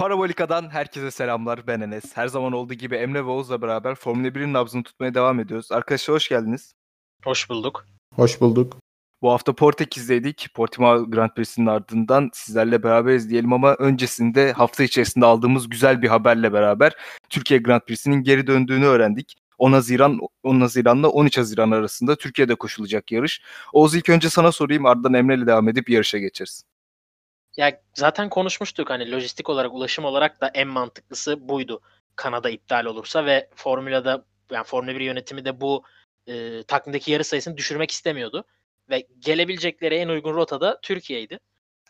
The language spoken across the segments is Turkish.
Parabolika'dan herkese selamlar. Ben Enes. Her zaman olduğu gibi Emre ve Oğuz'la beraber Formula 1'in nabzını tutmaya devam ediyoruz. Arkadaşlar hoş geldiniz. Hoş bulduk. Hoş bulduk. Bu hafta Portekiz'deydik. Portimao Grand Prix'sinin ardından sizlerle beraber izleyelim ama öncesinde hafta içerisinde aldığımız güzel bir haberle beraber Türkiye Grand Prix'sinin geri döndüğünü öğrendik. 10 Haziran 10 Haziran'la 13 Haziran arasında Türkiye'de koşulacak yarış. Oğuz ilk önce sana sorayım ardından Emre ile devam edip yarışa geçeriz. Ya zaten konuşmuştuk hani lojistik olarak ulaşım olarak da en mantıklısı buydu. Kanada iptal olursa ve Formula'da yani Formula 1 yönetimi de bu e, takvimdeki yarış sayısını düşürmek istemiyordu. Ve gelebilecekleri en uygun rotada Türkiye'ydi.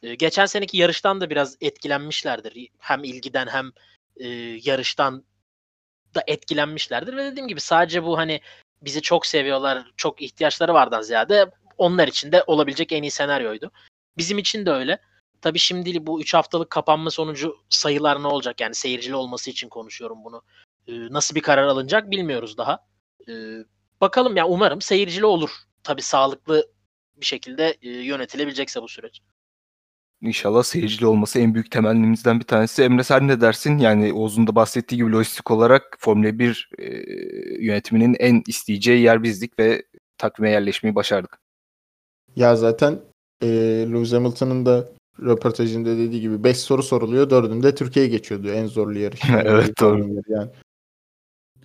E, geçen seneki yarıştan da biraz etkilenmişlerdir. Hem ilgiden hem e, yarıştan da etkilenmişlerdir. Ve dediğim gibi sadece bu hani bizi çok seviyorlar, çok ihtiyaçları vardan ziyade onlar için de olabilecek en iyi senaryoydu. Bizim için de öyle. Tabii şimdi bu 3 haftalık kapanma sonucu sayılar ne olacak? Yani seyircili olması için konuşuyorum bunu. Ee, nasıl bir karar alınacak bilmiyoruz daha. Ee, bakalım ya yani umarım seyircili olur. Tabii sağlıklı bir şekilde e, yönetilebilecekse bu süreç. İnşallah seyircili olması en büyük temennimizden bir tanesi. Emre sen ne dersin? Yani Oğuz'un da bahsettiği gibi lojistik olarak Formula 1 e, yönetiminin en isteyeceği yer bizdik ve takvime yerleşmeyi başardık. Ya zaten e, Lewis Hamilton'ın da röportajında dediği gibi 5 soru soruluyor. Dördünde Türkiye'ye geçiyordu en zorlu yarış. evet doğru. Yani.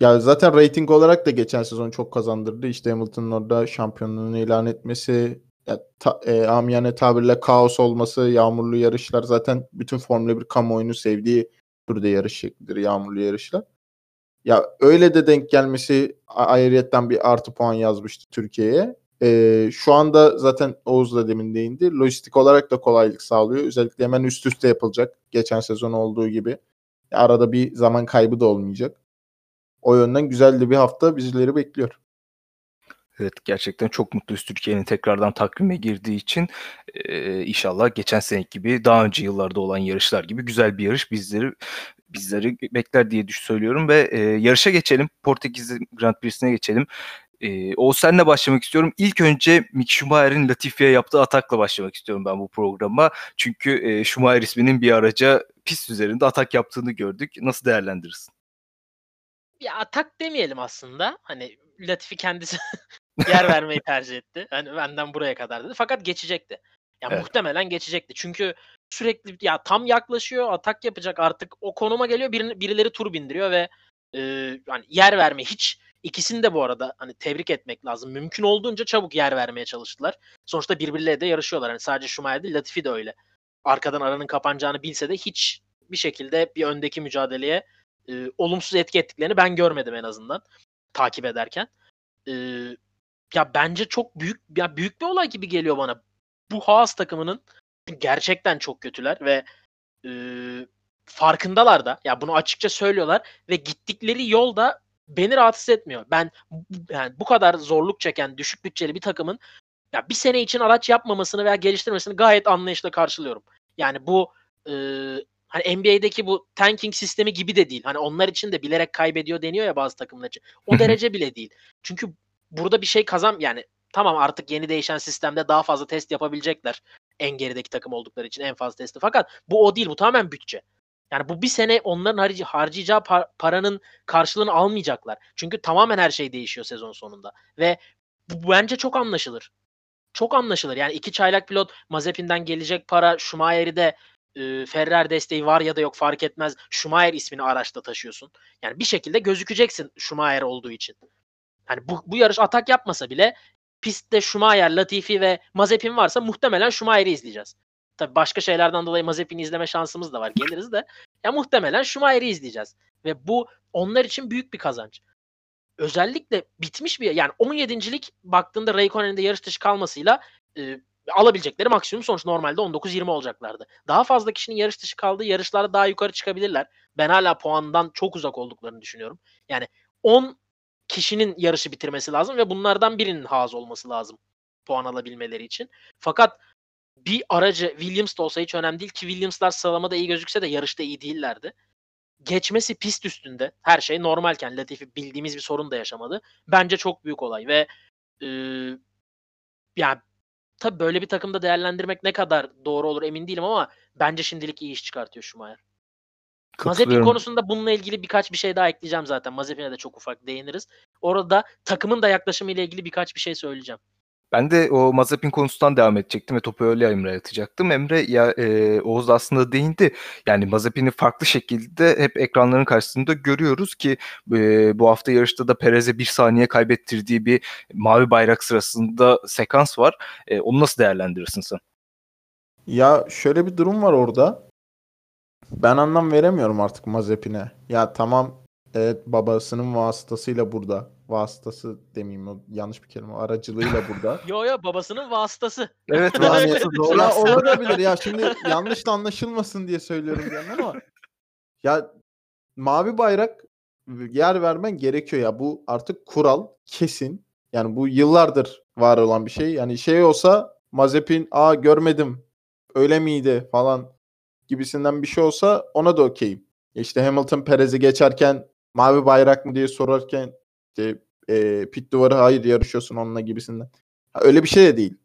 Ya zaten rating olarak da geçen sezon çok kazandırdı. İşte Hamilton'ın orada şampiyonluğunu ilan etmesi, ya, ta, e, amiyane tabirle kaos olması, yağmurlu yarışlar zaten bütün Formula 1 kamuoyunu sevdiği türde yarış şeklidir yağmurlu yarışlar. Ya öyle de denk gelmesi ayrıyetten bir artı puan yazmıştı Türkiye'ye. E, şu anda zaten Oğuz da demin değindi. Lojistik olarak da kolaylık sağlıyor. Özellikle hemen üst üste yapılacak. Geçen sezon olduğu gibi. Arada bir zaman kaybı da olmayacak. O yönden güzel de bir hafta bizleri bekliyor. Evet gerçekten çok mutluyuz Türkiye'nin tekrardan takvime girdiği için. Ee, inşallah geçen sene gibi daha önce yıllarda olan yarışlar gibi güzel bir yarış bizleri bizleri bekler diye düş söylüyorum ve e, yarışa geçelim. Portekiz Grand Prix'sine geçelim. Ee, o senle başlamak istiyorum. İlk önce Mick Schumacher'in Latifi'ye yaptığı atakla başlamak istiyorum ben bu programa. Çünkü e, Schumacher isminin bir araca pist üzerinde atak yaptığını gördük. Nasıl değerlendirirsin? Ya atak demeyelim aslında. Hani Latifi kendisi yer vermeyi tercih etti. Hani benden buraya kadar dedi. Fakat geçecekti. Yani evet. muhtemelen geçecekti. Çünkü sürekli ya tam yaklaşıyor, atak yapacak artık o konuma geliyor. Bir, birileri tur bindiriyor ve e, yani yer verme hiç İkisini de bu arada hani tebrik etmek lazım. Mümkün olduğunca çabuk yer vermeye çalıştılar. Sonuçta birbirleriyle de yarışıyorlar. Hani sadece Schumacher değil Latifi de öyle. Arkadan aranın kapanacağını bilse de hiç bir şekilde bir öndeki mücadeleye e, olumsuz etki ettiklerini ben görmedim en azından takip ederken. E, ya bence çok büyük ya büyük bir olay gibi geliyor bana. Bu Haas takımının gerçekten çok kötüler ve e, farkındalar da. Ya bunu açıkça söylüyorlar ve gittikleri yolda beni rahatsız etmiyor. Ben yani bu kadar zorluk çeken düşük bütçeli bir takımın ya bir sene için araç yapmamasını veya geliştirmesini gayet anlayışla karşılıyorum. Yani bu e, hani NBA'deki bu tanking sistemi gibi de değil. Hani onlar için de bilerek kaybediyor deniyor ya bazı takımlar için. O derece bile değil. Çünkü burada bir şey kazan yani tamam artık yeni değişen sistemde daha fazla test yapabilecekler. En gerideki takım oldukları için en fazla testi. Fakat bu o değil. Bu tamamen bütçe. Yani bu bir sene onların harcı, harcayacağı par- paranın karşılığını almayacaklar. Çünkü tamamen her şey değişiyor sezon sonunda. Ve bu bence çok anlaşılır. Çok anlaşılır. Yani iki çaylak pilot Mazepin'den gelecek para Schumacher'i de e, Ferrer desteği var ya da yok fark etmez. Schumacher ismini araçta taşıyorsun. Yani bir şekilde gözükeceksin Schumacher olduğu için. Yani bu, bu yarış atak yapmasa bile pistte Schumacher, Latifi ve Mazepin varsa muhtemelen Schumacher'i izleyeceğiz. Tabi başka şeylerden dolayı Mazepin'i izleme şansımız da var. Geliriz de. Ya muhtemelen Schumacher'i izleyeceğiz. Ve bu onlar için büyük bir kazanç. Özellikle bitmiş bir yani 17.lik baktığında Raikkonen'in de yarış dışı kalmasıyla e, alabilecekleri maksimum sonuç normalde 19-20 olacaklardı. Daha fazla kişinin yarış dışı kaldığı yarışlarda daha yukarı çıkabilirler. Ben hala puandan çok uzak olduklarını düşünüyorum. Yani 10 kişinin yarışı bitirmesi lazım ve bunlardan birinin haz olması lazım puan alabilmeleri için. Fakat bir aracı Williams da olsa hiç önemli değil ki Williams'lar sıralamada iyi gözükse de yarışta iyi değillerdi. Geçmesi pist üstünde her şey normalken Latifi bildiğimiz bir sorun da yaşamadı. Bence çok büyük olay ve e, yani tabii böyle bir takımda değerlendirmek ne kadar doğru olur emin değilim ama bence şimdilik iyi iş çıkartıyor Schumacher. Mazepin konusunda bununla ilgili birkaç bir şey daha ekleyeceğim zaten. Mazepin'e de çok ufak değiniriz. Orada takımın da yaklaşımı ile ilgili birkaç bir şey söyleyeceğim. Ben de o Mazepin konusundan devam edecektim ve topu öyle Emre'ye atacaktım. Emre ya e, Oğuz da aslında değindi. Yani Mazepin'i farklı şekilde hep ekranların karşısında görüyoruz ki e, bu hafta yarışta da Perez'e bir saniye kaybettirdiği bir mavi bayrak sırasında sekans var. E, onu nasıl değerlendirirsin sen? Ya şöyle bir durum var orada. Ben anlam veremiyorum artık Mazepin'e. Ya tamam evet babasının vasıtasıyla burada. Vasıtası demeyeyim o yanlış bir kelime. Aracılığıyla burada. Yo yo babasının vasıtası. Evet Yani, vasıtası doğru ya olabilir ya şimdi yanlış da anlaşılmasın diye söylüyorum yandan ama ya mavi bayrak yer vermen gerekiyor ya bu artık kural kesin yani bu yıllardır var olan bir şey yani şey olsa Mazepin aa görmedim öyle miydi falan gibisinden bir şey olsa ona da okeyim. İşte Hamilton Perez'i geçerken mavi bayrak mı diye sorarken işte, e, pit duvarı hayır yarışıyorsun onunla gibisinden. Ha, öyle bir şey de değil.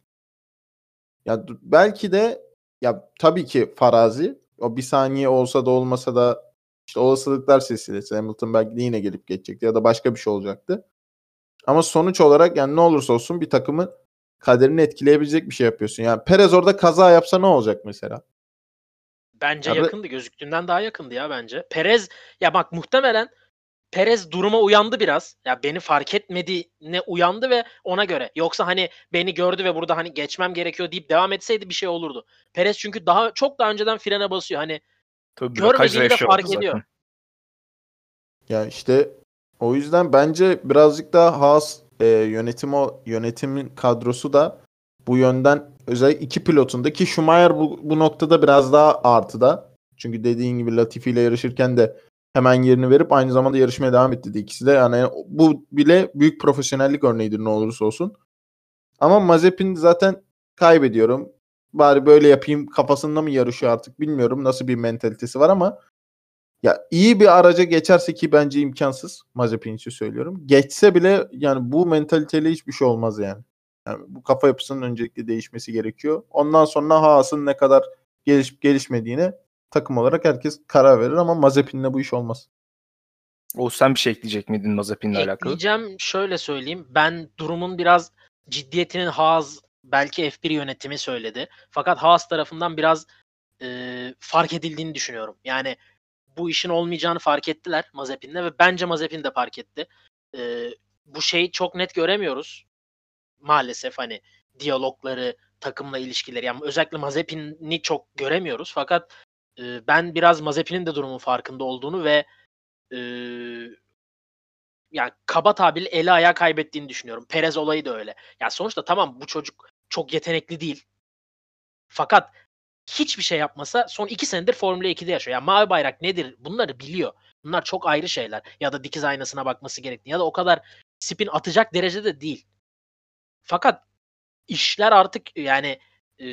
Ya belki de ya tabii ki farazi o bir saniye olsa da olmasa da işte olasılıklar silsilesi Hamilton belki de yine gelip geçecekti ya da başka bir şey olacaktı. Ama sonuç olarak yani ne olursa olsun bir takımın kaderini etkileyebilecek bir şey yapıyorsun. Yani Perez orada kaza yapsa ne olacak mesela? Bence Ya yakındı. Gözüktüğünden daha yakındı ya bence. Perez ya bak muhtemelen Perez duruma uyandı biraz. Ya beni fark etmediğine uyandı ve ona göre. Yoksa hani beni gördü ve burada hani geçmem gerekiyor deyip devam etseydi bir şey olurdu. Perez çünkü daha çok daha önceden frene basıyor. Hani Tabii, Görmediğini de fark zaten. ediyor. Ya işte o yüzden bence birazcık daha Haas e, yönetim o yönetimin kadrosu da bu yönden özellikle iki pilotunda ki Schumacher bu, bu noktada biraz daha artıda. Çünkü dediğin gibi Latifi ile yarışırken de hemen yerini verip aynı zamanda yarışmaya devam etti ikisi de. Yani bu bile büyük profesyonellik örneğidir ne olursa olsun. Ama Mazepin zaten kaybediyorum. Bari böyle yapayım kafasında mı yarışıyor artık bilmiyorum nasıl bir mentalitesi var ama ya iyi bir araca geçerse ki bence imkansız Mazepin için söylüyorum. Geçse bile yani bu mentaliteyle hiçbir şey olmaz yani. yani bu kafa yapısının öncelikle değişmesi gerekiyor. Ondan sonra Haas'ın ne kadar gelişip gelişmediğine takım olarak herkes karar verir ama Mazepin'le bu iş olmaz. O sen bir şey ekleyecek miydin Mazepin'le alakalı? ekleyeceğim şöyle söyleyeyim. Ben durumun biraz ciddiyetinin Haas belki F1 yönetimi söyledi. Fakat Haas tarafından biraz e, fark edildiğini düşünüyorum. Yani bu işin olmayacağını fark ettiler Mazepin'le ve bence Mazepin de fark etti. E, bu şeyi çok net göremiyoruz. Maalesef hani diyalogları, takımla ilişkileri. Yani özellikle Mazepin'i çok göremiyoruz. Fakat e, ben biraz Mazepin'in de durumun farkında olduğunu ve e, yani kaba tabirle eli ayağı kaybettiğini düşünüyorum. Perez olayı da öyle. Ya sonuçta tamam bu çocuk çok yetenekli değil. Fakat hiçbir şey yapmasa son iki senedir Formula 2'de yaşıyor. Yani mavi bayrak nedir bunları biliyor. Bunlar çok ayrı şeyler. Ya da dikiz aynasına bakması gerektiğini ya da o kadar spin atacak derecede değil. Fakat işler artık yani e,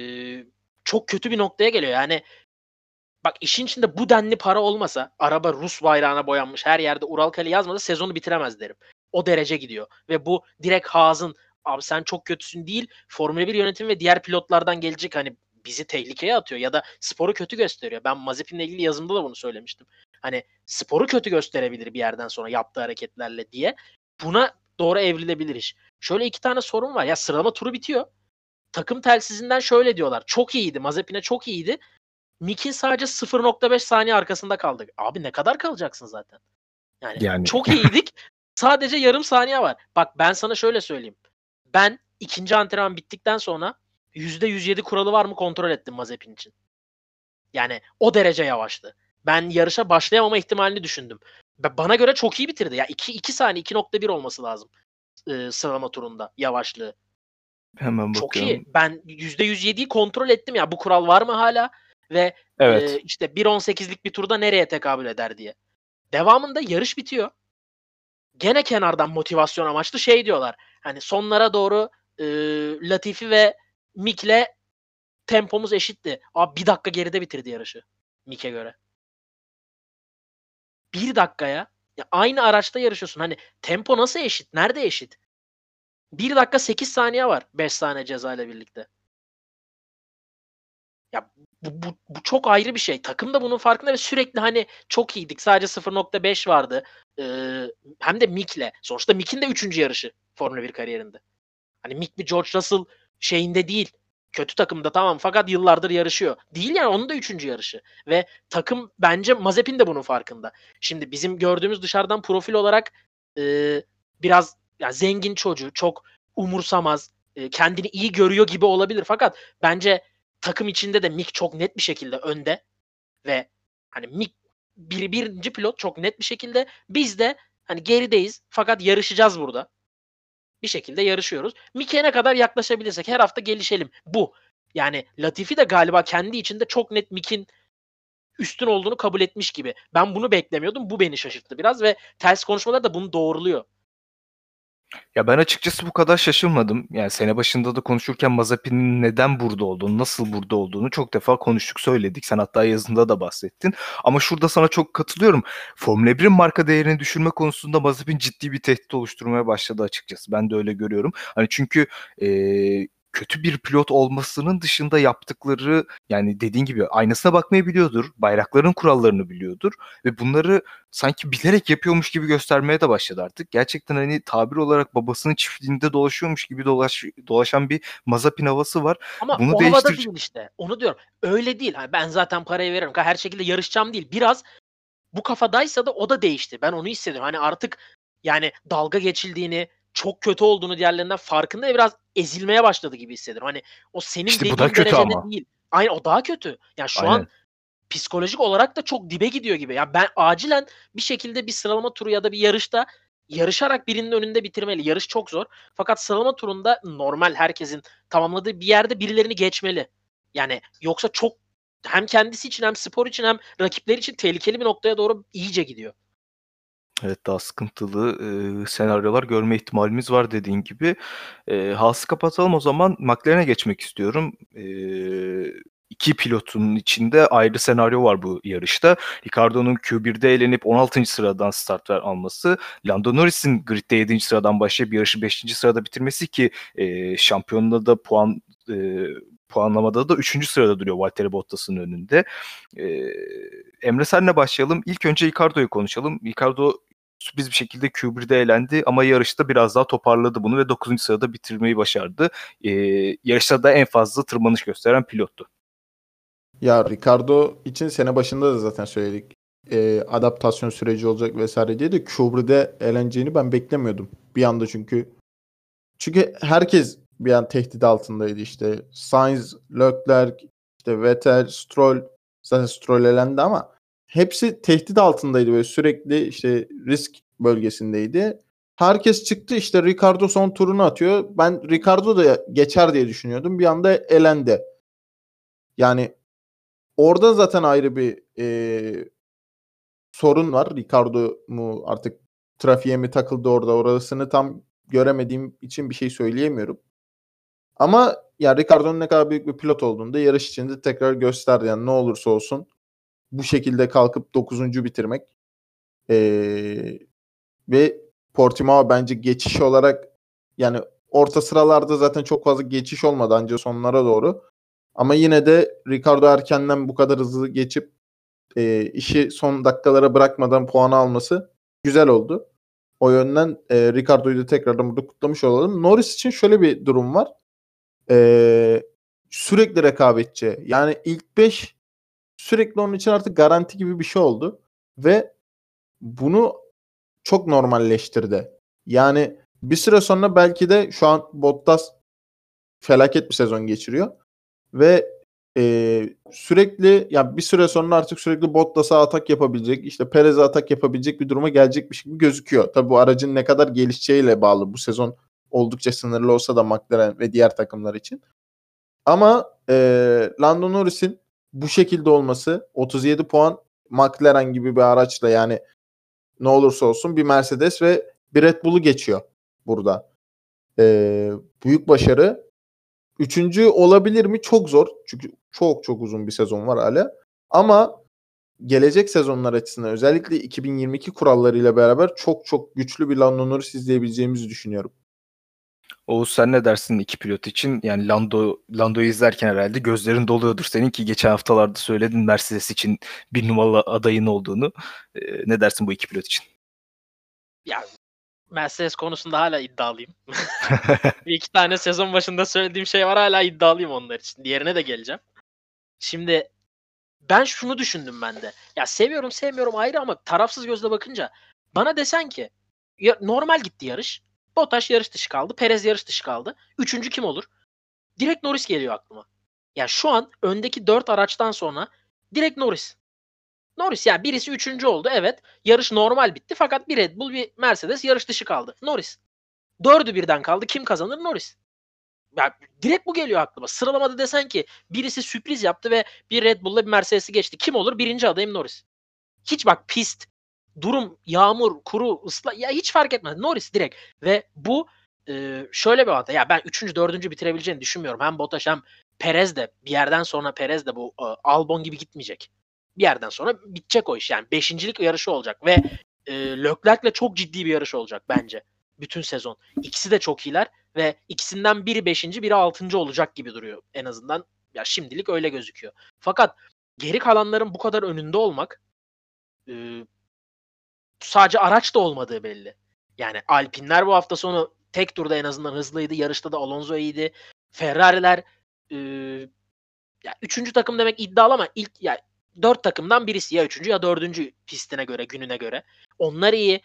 çok kötü bir noktaya geliyor. Yani bak işin içinde bu denli para olmasa araba Rus bayrağına boyanmış her yerde Uralkali yazmasa sezonu bitiremez derim. O derece gidiyor. Ve bu direkt Haas'ın abi sen çok kötüsün değil Formula 1 yönetimi ve diğer pilotlardan gelecek hani bizi tehlikeye atıyor ya da sporu kötü gösteriyor. Ben Mazepin'le ilgili yazımda da bunu söylemiştim. Hani sporu kötü gösterebilir bir yerden sonra yaptığı hareketlerle diye. Buna doğru evrilebilir iş. Şöyle iki tane sorun var. Ya sıralama turu bitiyor. Takım telsizinden şöyle diyorlar. Çok iyiydi. Mazepin'e çok iyiydi. Mick'in sadece 0.5 saniye arkasında kaldı. Abi ne kadar kalacaksın zaten? Yani, Yani. çok iyiydik. Sadece yarım saniye var. Bak ben sana şöyle söyleyeyim. Ben ikinci antrenman bittikten sonra %107 kuralı var mı kontrol ettim Mazepin için. Yani o derece yavaştı. Ben yarışa başlayamama ihtimalini düşündüm. Ba- Bana göre çok iyi bitirdi. Ya 2, 2 saniye 2.1 olması lazım e, sıralama turunda yavaşlığı. Hemen Çok bakıyorum. iyi. Ben %107'yi kontrol ettim ya bu kural var mı hala ve Evet. e, işte 1.18'lik bir turda nereye tekabül eder diye. Devamında yarış bitiyor. Gene kenardan motivasyon amaçlı şey diyorlar. Hani sonlara doğru e, Latifi ve Mik'le tempomuz eşitti. Abi bir dakika geride bitirdi yarışı. Mik'e göre. Bir dakikaya ya aynı araçta yarışıyorsun. Hani tempo nasıl eşit? Nerede eşit? 1 dakika 8 saniye var 5 saniye ceza ile birlikte. Ya bu, bu, bu çok ayrı bir şey. Takım da bunun farkında ve sürekli hani çok iyiydik. Sadece 0.5 vardı. Ee, hem de Mick'le. Sonuçta Mick'in de 3. yarışı Formula 1 kariyerinde. Hani Mick bir George Russell şeyinde değil. Kötü takımda tamam fakat yıllardır yarışıyor. Değil yani onun da üçüncü yarışı. Ve takım bence Mazepin de bunun farkında. Şimdi bizim gördüğümüz dışarıdan profil olarak e, biraz yani zengin çocuğu çok umursamaz, e, kendini iyi görüyor gibi olabilir. Fakat bence takım içinde de Mick çok net bir şekilde önde ve hani Mick bir, birinci pilot çok net bir şekilde biz de hani gerideyiz fakat yarışacağız burada. Bir şekilde yarışıyoruz. Mick'e ne kadar yaklaşabilirsek her hafta gelişelim. Bu. Yani Latifi de galiba kendi içinde çok net Mick'in üstün olduğunu kabul etmiş gibi. Ben bunu beklemiyordum. Bu beni şaşırttı biraz ve ters konuşmalar da bunu doğruluyor. Ya ben açıkçası bu kadar şaşırmadım. Yani sene başında da konuşurken Mazepin'in neden burada olduğunu, nasıl burada olduğunu çok defa konuştuk, söyledik. Sen hatta yazında da bahsettin. Ama şurada sana çok katılıyorum. Formula 1'in marka değerini düşürme konusunda Mazepin ciddi bir tehdit oluşturmaya başladı açıkçası. Ben de öyle görüyorum. Hani çünkü e, kötü bir pilot olmasının dışında yaptıkları yani dediğin gibi aynasına bakmayı biliyordur. Bayrakların kurallarını biliyordur ve bunları sanki bilerek yapıyormuş gibi göstermeye de başladı artık. Gerçekten hani tabir olarak babasının çiftliğinde dolaşıyormuş gibi dolaş, dolaşan bir Mazepin havası var. Ama Bunu o değiştir... havada değil işte. Onu diyorum. Öyle değil. Hani ben zaten parayı veririm. Her şekilde yarışacağım değil. Biraz bu kafadaysa da o da değişti. Ben onu hissediyorum. Hani artık yani dalga geçildiğini, çok kötü olduğunu diğerlerinden farkında ve biraz ezilmeye başladı gibi hissediyorum. Hani o senin işte dediğin derecede ama. değil. Aynen o daha kötü. Yani şu Aynen. an psikolojik olarak da çok dibe gidiyor gibi. Ya yani ben acilen bir şekilde bir sıralama turu ya da bir yarışta yarışarak birinin önünde bitirmeli. Yarış çok zor. Fakat sıralama turunda normal herkesin tamamladığı bir yerde birilerini geçmeli. Yani yoksa çok hem kendisi için hem spor için hem rakipleri için tehlikeli bir noktaya doğru iyice gidiyor. Evet, daha sıkıntılı, eee, senaryolar görme ihtimalimiz var dediğin gibi. Eee, Haas'ı kapatalım o zaman. McLaren'e geçmek istiyorum. Eee, 2 pilotun içinde ayrı senaryo var bu yarışta. Ricardo'nun Q1'de elenip 16. sıradan start ver alması, Lando Norris'in gridde 7. sıradan başlayıp yarışı 5. sırada bitirmesi ki eee şampiyonluğda da puan eee, puanlamada da 3. sırada duruyor Valtteri Bottas'ın önünde. Eee, Emre senle başlayalım. İlk önce Ricardo'yu konuşalım. Ricardo sürpriz bir şekilde Q1'de elendi ama yarışta biraz daha toparladı bunu ve 9. sırada bitirmeyi başardı. Ee, yarışta da en fazla tırmanış gösteren pilottu. Ya Ricardo için sene başında da zaten söyledik. E, adaptasyon süreci olacak vesaire diye de Q1'de eleneceğini ben beklemiyordum. Bir anda çünkü çünkü herkes bir an tehdit altındaydı işte. Sainz, Leclerc, işte Vettel, Stroll zaten Stroll elendi ama hepsi tehdit altındaydı ve sürekli işte risk bölgesindeydi. Herkes çıktı işte Ricardo son turunu atıyor. Ben Ricardo da geçer diye düşünüyordum. Bir anda elendi. Yani orada zaten ayrı bir e, sorun var. Ricardo mu artık trafiğe mi takıldı orada orasını tam göremediğim için bir şey söyleyemiyorum. Ama ya Ricardo'nun ne kadar büyük bir pilot olduğunu da yarış içinde tekrar gösterdi. Yani ne olursa olsun bu şekilde kalkıp 9. bitirmek ee, ve Portimao bence geçiş olarak yani orta sıralarda zaten çok fazla geçiş olmadı ancak sonlara doğru. Ama yine de Ricardo erkenden bu kadar hızlı geçip e, işi son dakikalara bırakmadan puan alması güzel oldu. O yönden e, Ricardo'yu da tekrardan burada kutlamış olalım. Norris için şöyle bir durum var. E, sürekli rekabetçi. Yani ilk 5 sürekli onun için artık garanti gibi bir şey oldu. Ve bunu çok normalleştirdi. Yani bir süre sonra belki de şu an Bottas felaket bir sezon geçiriyor. Ve e, sürekli yani bir süre sonra artık sürekli Bottas'a atak yapabilecek, işte Perez'e atak yapabilecek bir duruma gelecekmiş gibi gözüküyor. Tabii bu aracın ne kadar gelişeceğiyle bağlı. Bu sezon oldukça sınırlı olsa da McLaren ve diğer takımlar için. Ama e, Lando Norris'in bu şekilde olması 37 puan McLaren gibi bir araçla yani ne olursa olsun bir Mercedes ve bir Red Bull'u geçiyor burada. Ee, büyük başarı. Üçüncü olabilir mi? Çok zor. Çünkü çok çok uzun bir sezon var hala. Ama gelecek sezonlar açısından özellikle 2022 kurallarıyla beraber çok çok güçlü bir Lando Norris izleyebileceğimizi düşünüyorum. Oğuz sen ne dersin iki pilot için? Yani Lando Lando'yu izlerken herhalde gözlerin doluyordur senin ki geçen haftalarda söyledin Mercedes için bir numaralı adayın olduğunu. Ee, ne dersin bu iki pilot için? Ya Mercedes konusunda hala iddialıyım. bir iki tane sezon başında söylediğim şey var hala iddialıyım onlar için. Diğerine de geleceğim. Şimdi ben şunu düşündüm ben de. Ya seviyorum sevmiyorum ayrı ama tarafsız gözle bakınca bana desen ki ya, normal gitti yarış. Bottas yarış dışı kaldı. Perez yarış dışı kaldı. Üçüncü kim olur? Direkt Norris geliyor aklıma. Ya şu an öndeki dört araçtan sonra direkt Norris. Norris yani birisi üçüncü oldu evet. Yarış normal bitti fakat bir Red Bull bir Mercedes yarış dışı kaldı. Norris. Dördü birden kaldı. Kim kazanır? Norris. Ya direkt bu geliyor aklıma. Sıralamada desen ki birisi sürpriz yaptı ve bir Red Bull'la bir Mercedes'i geçti. Kim olur? Birinci adayım Norris. Hiç bak pist, durum, yağmur, kuru, ısla ya hiç fark etmez. Norris direkt. Ve bu e, şöyle bir avantaj. Ya ben üçüncü, dördüncü bitirebileceğini düşünmüyorum. Hem Bottas hem Perez de bir yerden sonra Perez de bu e, Albon gibi gitmeyecek. Bir yerden sonra bitecek o iş. Yani beşincilik yarışı olacak ve e, Leclerc'le çok ciddi bir yarış olacak bence. Bütün sezon. İkisi de çok iyiler ve ikisinden biri beşinci, biri altıncı olacak gibi duruyor en azından. Ya şimdilik öyle gözüküyor. Fakat geri kalanların bu kadar önünde olmak e, sadece araç da olmadığı belli. Yani Alpinler bu hafta sonu tek turda en azından hızlıydı. Yarışta da Alonso iyiydi. Ferrari'ler e, ya üçüncü takım demek iddialı ama ilk ya dört takımdan birisi ya üçüncü ya dördüncü pistine göre gününe göre. Onlar iyi.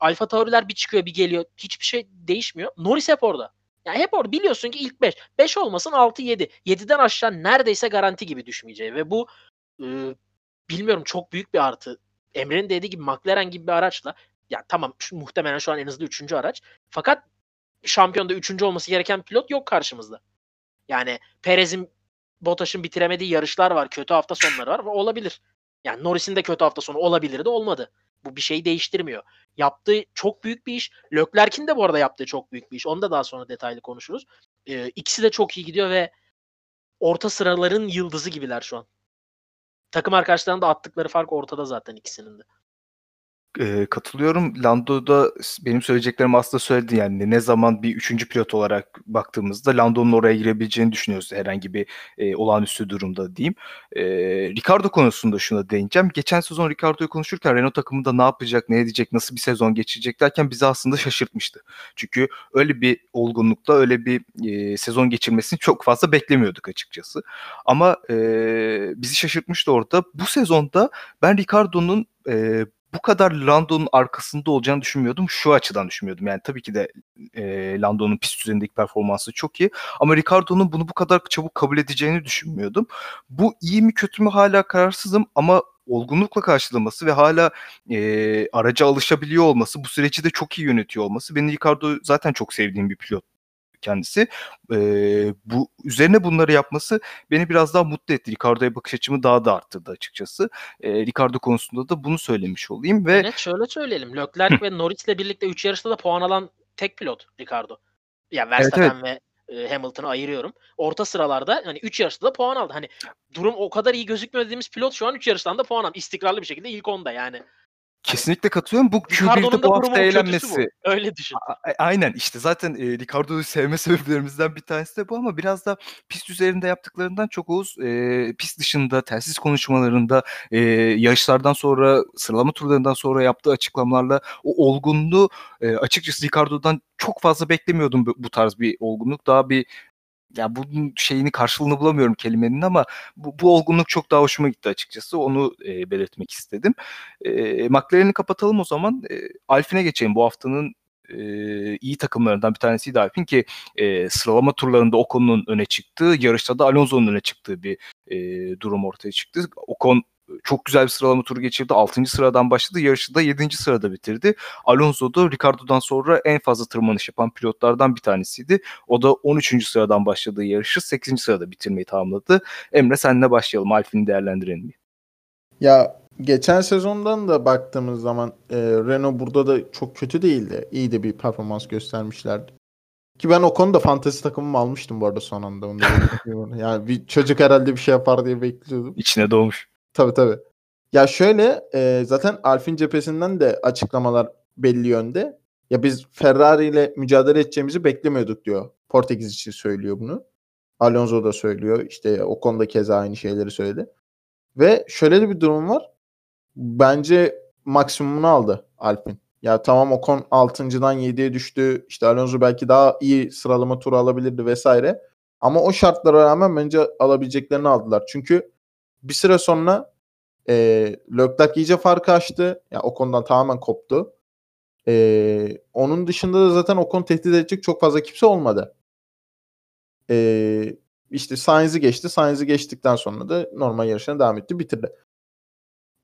Alfa Tauri'ler bir çıkıyor bir geliyor. Hiçbir şey değişmiyor. Norris hep orada. Yani hep orada biliyorsun ki ilk 5. 5 olmasın 6 7. 7'den aşağı neredeyse garanti gibi düşmeyeceği ve bu e, bilmiyorum çok büyük bir artı. Emre'nin dediği gibi McLaren gibi bir araçla ya tamam şu, muhtemelen şu an en hızlı 3. araç. Fakat şampiyonda 3. olması gereken pilot yok karşımızda. Yani Perez'in Bottas'ın bitiremediği yarışlar var. Kötü hafta sonları var. Olabilir. Yani Norris'in de kötü hafta sonu olabilir de olmadı. Bu bir şeyi değiştirmiyor. Yaptığı çok büyük bir iş. Leclerc'in de bu arada yaptığı çok büyük bir iş. Onu da daha sonra detaylı konuşuruz. Ee, ikisi de çok iyi gidiyor ve orta sıraların yıldızı gibiler şu an. Takım arkadaşlarının da attıkları fark ortada zaten ikisinin de. Eee, katılıyorum. Lando'da benim söyleyeceklerimi aslında söyledi yani ne zaman bir üçüncü pilot olarak baktığımızda Lando'nun oraya girebileceğini düşünüyoruz herhangi bir, eee, olağanüstü durumda diyeyim. Eee, Ricardo konusunda şuna değineceğim. Geçen sezon Ricardo'yu konuşurken Renault takımında ne yapacak, ne edecek, nasıl bir sezon geçirecek derken bizi aslında şaşırtmıştı. Çünkü öyle bir olgunlukla, öyle bir, eee, sezon geçirmesini çok fazla beklemiyorduk açıkçası. Ama, eee, bizi şaşırtmıştı orada. Bu sezonda ben Ricardo'nun, eee bu kadar Lando'nun arkasında olacağını düşünmüyordum. Şu açıdan düşünmüyordum. Yani tabii ki de e, Lando'nun pist üzerindeki performansı çok iyi. Ama Ricardo'nun bunu bu kadar çabuk kabul edeceğini düşünmüyordum. Bu iyi mi kötü mü hala kararsızım ama olgunlukla karşılaması ve hala e, araca alışabiliyor olması, bu süreci de çok iyi yönetiyor olması. Benim Ricardo zaten çok sevdiğim bir pilot kendisi. E, bu üzerine bunları yapması beni biraz daha mutlu etti. Ricardo'ya bakış açımı daha da arttırdı açıkçası. E, Ricardo konusunda da bunu söylemiş olayım ve Evet şöyle söyleyelim. Leclerc ve Norris'le birlikte 3 yarışta da puan alan tek pilot Ricardo. Yani Verstappen evet, evet. ve Hamilton'ı ayırıyorum. Orta sıralarda hani 3 yarışta da puan aldı. Hani durum o kadar iyi gözükmüyor dediğimiz pilot şu an 3 yarıştan da puan aldı. İstikrarlı bir şekilde ilk onda yani. Kesinlikle katılıyorum. Bu Q1'de bu hafta eğlenmesi. Bu. Öyle düşün. A- aynen işte zaten e, Ricardo'yu sevme sebeplerimizden bir tanesi de bu ama biraz da pist üzerinde yaptıklarından çok Oğuz e, pist dışında telsiz konuşmalarında e, yarışlardan sonra sıralama turlarından sonra yaptığı açıklamalarla o olgunluğu e, açıkçası Ricardo'dan çok fazla beklemiyordum bu, bu tarz bir olgunluk. Daha bir ya bunun şeyini karşılığını bulamıyorum kelimenin ama bu, bu olgunluk çok daha hoşuma gitti açıkçası. Onu e, belirtmek istedim. E, McLaren'i kapatalım o zaman. E, Alpine geçelim. Bu haftanın e, iyi takımlarından bir tanesiydi Alpine ki e, sıralama turlarında Ocon'un öne çıktığı, yarışta da Alonso'nun öne çıktığı bir e, durum ortaya çıktı. Ocon çok güzel bir sıralama turu geçirdi. 6. sıradan başladı. Yarışı da 7. sırada bitirdi. Alonso da Ricardo'dan sonra en fazla tırmanış yapan pilotlardan bir tanesiydi. O da 13. sıradan başladığı yarışı 8. sırada bitirmeyi tamamladı. Emre senle başlayalım. Alfine'i değerlendirelim. Ya geçen sezondan da baktığımız zaman e, Renault burada da çok kötü değildi. İyi de bir performans göstermişlerdi. Ki ben o konuda fantezi takımımı almıştım bu arada son anda. Onu yani bir çocuk herhalde bir şey yapar diye bekliyordum. İçine doğmuş. Tabii tabii. Ya şöyle e, zaten Alfin cephesinden de açıklamalar belli yönde. Ya biz Ferrari ile mücadele edeceğimizi beklemiyorduk diyor. Portekiz için söylüyor bunu. Alonso da söylüyor. İşte o konuda keza aynı şeyleri söyledi. Ve şöyle de bir durum var. Bence maksimumunu aldı Alpin. Ya tamam Ocon 6.dan 7'ye düştü. İşte Alonso belki daha iyi sıralama turu alabilirdi vesaire. Ama o şartlara rağmen bence alabileceklerini aldılar. Çünkü bir süre sonra e, Leclerc iyice farkı açtı. Ya yani o konudan tamamen koptu. E, onun dışında da zaten Ocon tehdit edecek çok fazla kimse olmadı. E, işte Sainz'i geçti. Sainz'i geçtikten sonra da normal yarışına devam etti. Bitirdi.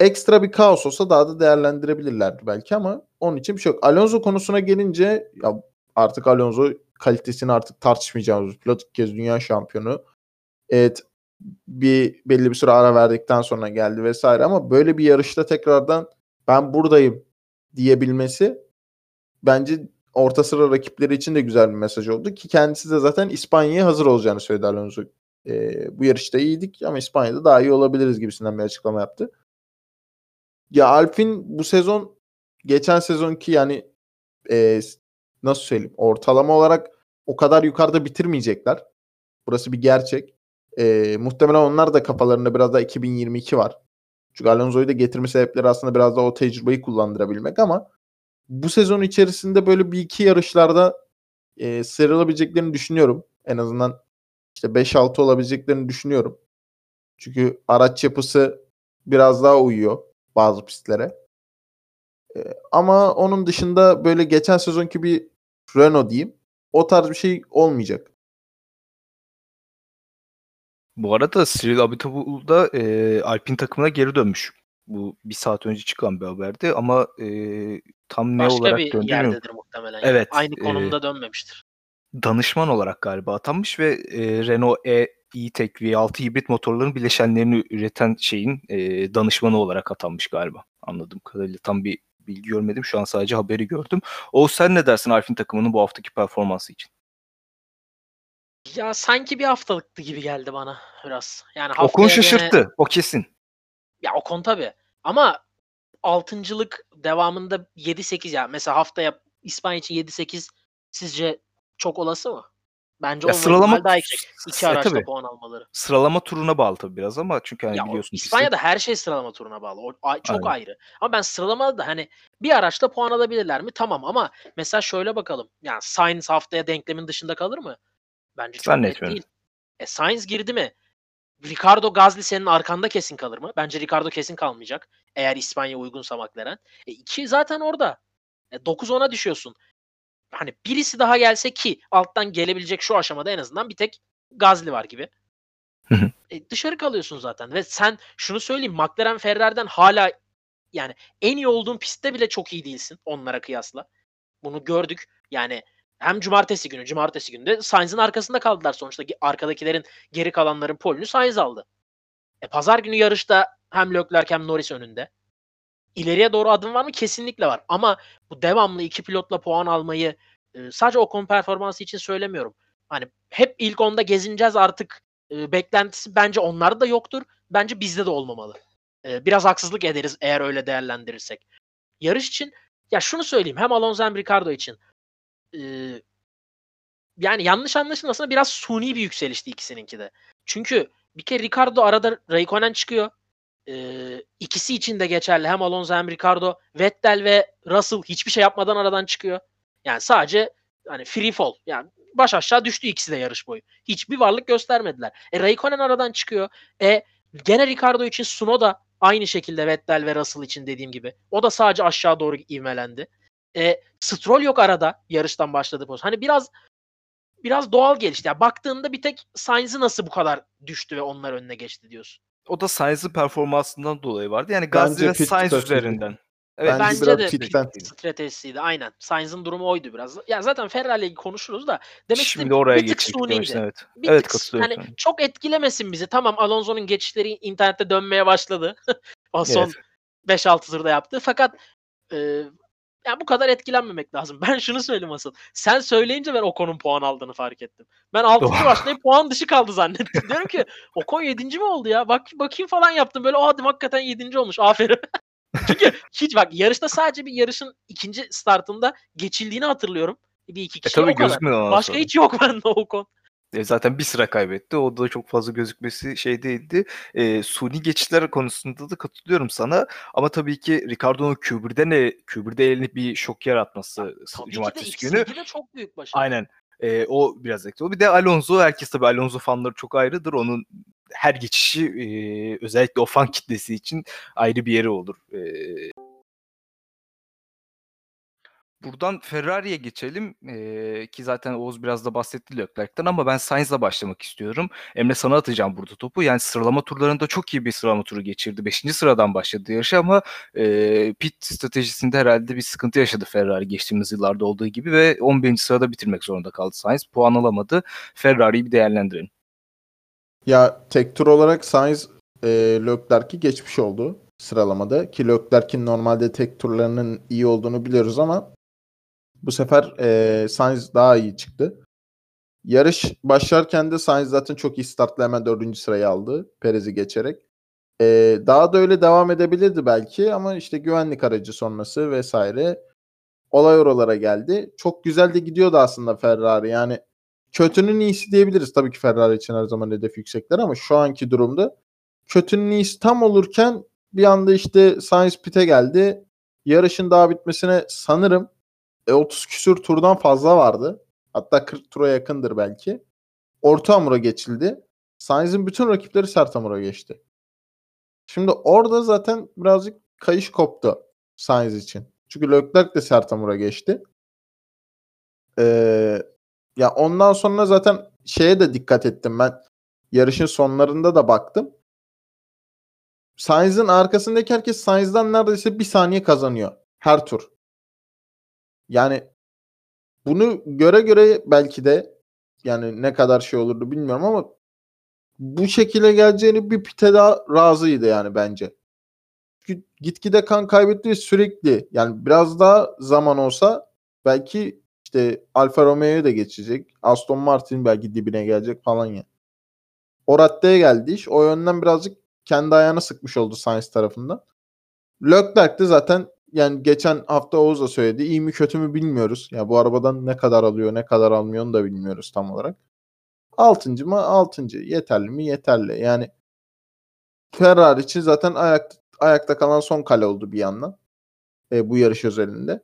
Ekstra bir kaos olsa daha da değerlendirebilirlerdi belki ama onun için bir şey yok. Alonso konusuna gelince ya artık Alonso kalitesini artık tartışmayacağımız pilot. Kez dünya şampiyonu. Evet bir belli bir süre ara verdikten sonra geldi vesaire ama böyle bir yarışta tekrardan ben buradayım diyebilmesi bence orta sıra rakipleri için de güzel bir mesaj oldu ki kendisi de zaten İspanya'ya hazır olacağını söyledi Alonso. Ee, bu yarışta iyiydik ama İspanya'da daha iyi olabiliriz gibisinden bir açıklama yaptı. Ya Alpin bu sezon geçen sezonki yani e, nasıl söyleyeyim ortalama olarak o kadar yukarıda bitirmeyecekler. Burası bir gerçek. E, muhtemelen onlar da kafalarında biraz daha 2022 var. Çünkü Alonso'yu da getirme sebepleri aslında biraz da o tecrübeyi kullandırabilmek ama bu sezon içerisinde böyle bir iki yarışlarda e, sıyrılabileceklerini düşünüyorum. En azından işte 5-6 olabileceklerini düşünüyorum. Çünkü araç yapısı biraz daha uyuyor bazı pistlere. E, ama onun dışında böyle geçen sezonki bir Renault diyeyim. O tarz bir şey olmayacak. Bu arada Cyril Abiteboul da e, Alpine takımına geri dönmüş. Bu bir saat önce çıkan bir haberdi ama e, tam ne Başka olarak bir döndü yerdedir muhtemelen. Evet, Aynı e, konumda dönmemiştir. danışman olarak galiba atanmış ve e, Renault E E-Tech V6 hibrit motorların bileşenlerini üreten şeyin e, danışmanı olarak atanmış galiba. Anladığım kadarıyla tam bir bilgi görmedim. Şu an sadece haberi gördüm. O sen ne dersin Alpine takımının bu haftaki performansı için? Ya sanki bir haftalıktı gibi geldi bana biraz. Yani Ocon haftaya gene- şaşırttı. O kesin. Ya Ocon tabii. Ama altıncılık devamında 7-8 ya. Mesela haftaya İspanya için 7-8 sizce çok olası mı? Bence Ya sıralama daha yüksek. İki E, araçta tabii. puan almaları. Sıralama turuna bağlı tabii biraz ama çünkü hani Ya biliyorsun İspanya'da her şey sıralama turuna bağlı. O a- çok Aynen. ayrı. Ama ben sıralamada da hani bir araçta puan alabilirler mi? Tamam ama mesela şöyle bakalım. Yani Sainz haftaya denklemin dışında kalır mı? Bence çok net değil. E Sainz girdi mi? Ricardo Gazli senin arkanda kesin kalır mı? Bence Ricardo kesin kalmayacak. Eğer İspanya uygunsa McLaren. E iki zaten orada. E 9-10'a düşüyorsun. Hani birisi daha gelse ki alttan gelebilecek şu aşamada en azından bir tek Gazli var gibi. E dışarı kalıyorsun zaten ve sen şunu söyleyeyim McLaren Ferrari'den hala yani en iyi olduğun pistte bile çok iyi değilsin onlara kıyasla. Bunu gördük. Yani hem cumartesi günü, cumartesi günü de Sainz'in arkasında kaldılar sonuçta. Arkadakilerin geri kalanların polünü Sainz aldı. E, pazar günü yarışta hem Leclerc hem Norris önünde. İleriye doğru adım var mı? Kesinlikle var. Ama bu devamlı iki pilotla puan almayı e, sadece Ocon performansı için söylemiyorum. Hani hep ilk onda gezineceğiz artık e, beklentisi bence onlarda da yoktur. Bence bizde de olmamalı. E, biraz haksızlık ederiz eğer öyle değerlendirirsek. Yarış için ya şunu söyleyeyim hem Alonso hem Ricardo için e, yani yanlış anlaşılmasına biraz suni bir yükselişti ikisininki de. Çünkü bir kere Ricardo arada Raikkonen çıkıyor. Ee, ikisi için de geçerli. Hem Alonso hem Ricardo. Vettel ve Russell hiçbir şey yapmadan aradan çıkıyor. Yani sadece hani free fall. Yani baş aşağı düştü ikisi de yarış boyu. Hiçbir varlık göstermediler. E Raikkonen aradan çıkıyor. E gene Ricardo için Tsunoda aynı şekilde Vettel ve Russell için dediğim gibi. O da sadece aşağı doğru ivmelendi. E, Stroll yok arada yarıştan başladı. Hani biraz biraz doğal gelişti. Yani baktığında bir tek Sainz'i nasıl bu kadar düştü ve onlar önüne geçti diyorsun. O da Sainz'in performansından dolayı vardı. Yani Bence ve Sainz üzerinden. Evet. Bence Bence de pitten. pit stratejisiydi. Aynen. Sainz'ın durumu oydu biraz. Ya zaten Ferrari ile ilgili konuşuruz da demek Şimdi oraya bir tık suniydi. evet. Bir evet tık hani sana. çok etkilemesin bizi. Tamam Alonso'nun geçişleri internette dönmeye başladı. o son Evet. 5-6 turda yaptı. Fakat e, yani bu kadar etkilenmemek lazım. Ben şunu söyleyeyim asıl. Sen söyleyince ben Ocon'un puan aldığını fark ettim. Ben 6. Doğru. başlayıp puan dışı kaldı zannettim. Diyorum ki Ocon 7. mi oldu ya? Bak bakayım falan yaptım. Böyle o adım hakikaten 7. olmuş. Aferin. Çünkü hiç bak yarışta sadece bir yarışın ikinci startında geçildiğini hatırlıyorum. Bir iki E kişi tabii o kadar. Başka sonra. hiç yok bende Ocon. E, zaten bir sıra kaybetti. O da çok fazla gözükmesi şey değildi. E, suni geçişler konusunda da katılıyorum sana. Ama tabii ki Ricardo'nun Q1'de ne Q1'de eline bir şok yaratması Tabii cumartesi ki de günü. X7'de çok büyük başarı. Aynen. E, o biraz etkili. Bir de Alonso. Herkes tabii Alonso fanları çok ayrıdır. Onun her geçişi e, özellikle o fan kitlesi için ayrı bir yeri olur. E, Buradan Ferrari'ye geçelim Ee, ki zaten Oğuz biraz da bahsetti Leclerc'ten ama ben Sainz'la başlamak istiyorum. Emre sana atacağım burada topu. Yani sıralama turlarında çok iyi bir sıralama turu geçirdi. Beşinci sıradan başladı yarışı ama e, pit stratejisinde herhalde bir sıkıntı yaşadı Ferrari geçtiğimiz yıllarda olduğu gibi ve 11. sırada bitirmek zorunda kaldı Sainz. Puan alamadı. Ferrari'yi bir değerlendirelim. Ya tek tur olarak Sainz e, Leclerc'i geçmiş oldu sıralamada. Ki Leclerc'in normalde tek turlarının iyi olduğunu biliyoruz ama bu sefer e, Sainz daha iyi çıktı. Yarış başlarken de Sainz zaten çok iyi startla hemen dördüncü sırayı aldı. Perez'i geçerek. E, daha da öyle devam edebilirdi belki ama işte güvenlik aracı sonrası vesaire olay oralara geldi. Çok güzel de gidiyordu aslında Ferrari. Yani kötünün iyisi diyebiliriz. Tabii ki Ferrari için her zaman hedef yüksekler ama şu anki durumda kötünün iyisi tam olurken bir anda işte Sainz pite geldi. Yarışın daha bitmesine sanırım e, 30 küsür turdan fazla vardı. Hatta 40 tura yakındır belki. Orta hamura geçildi. Sainz'in bütün rakipleri sert hamura geçti. Şimdi orada zaten birazcık kayış koptu Sainz için. Çünkü Leclerc de sert hamura geçti. Ee, ya ondan sonra zaten şeye de dikkat ettim ben. Yarışın sonlarında da baktım. Sainz'in arkasındaki herkes Sainz'dan neredeyse bir saniye kazanıyor. Her tur. Yani bunu göre göre belki de yani ne kadar şey olurdu bilmiyorum ama bu şekilde geleceğini bir pite daha razıydı yani bence. Çünkü gitgide kan kaybetti sürekli yani biraz daha zaman olsa belki işte Alfa Romeo'ya da geçecek. Aston Martin belki dibine gelecek falan ya. O raddeye geldi iş. O yönden birazcık kendi ayağına sıkmış oldu Sainz tarafından. Leclerc de zaten yani geçen hafta Oğuz da söyledi. İyi mi kötü mü bilmiyoruz. Ya bu arabadan ne kadar alıyor ne kadar almıyor da bilmiyoruz tam olarak. Altıncı mı? Altıncı. Yeterli mi? Yeterli. Yani Ferrari için zaten ayak, ayakta kalan son kale oldu bir yandan. E, bu yarış özelinde.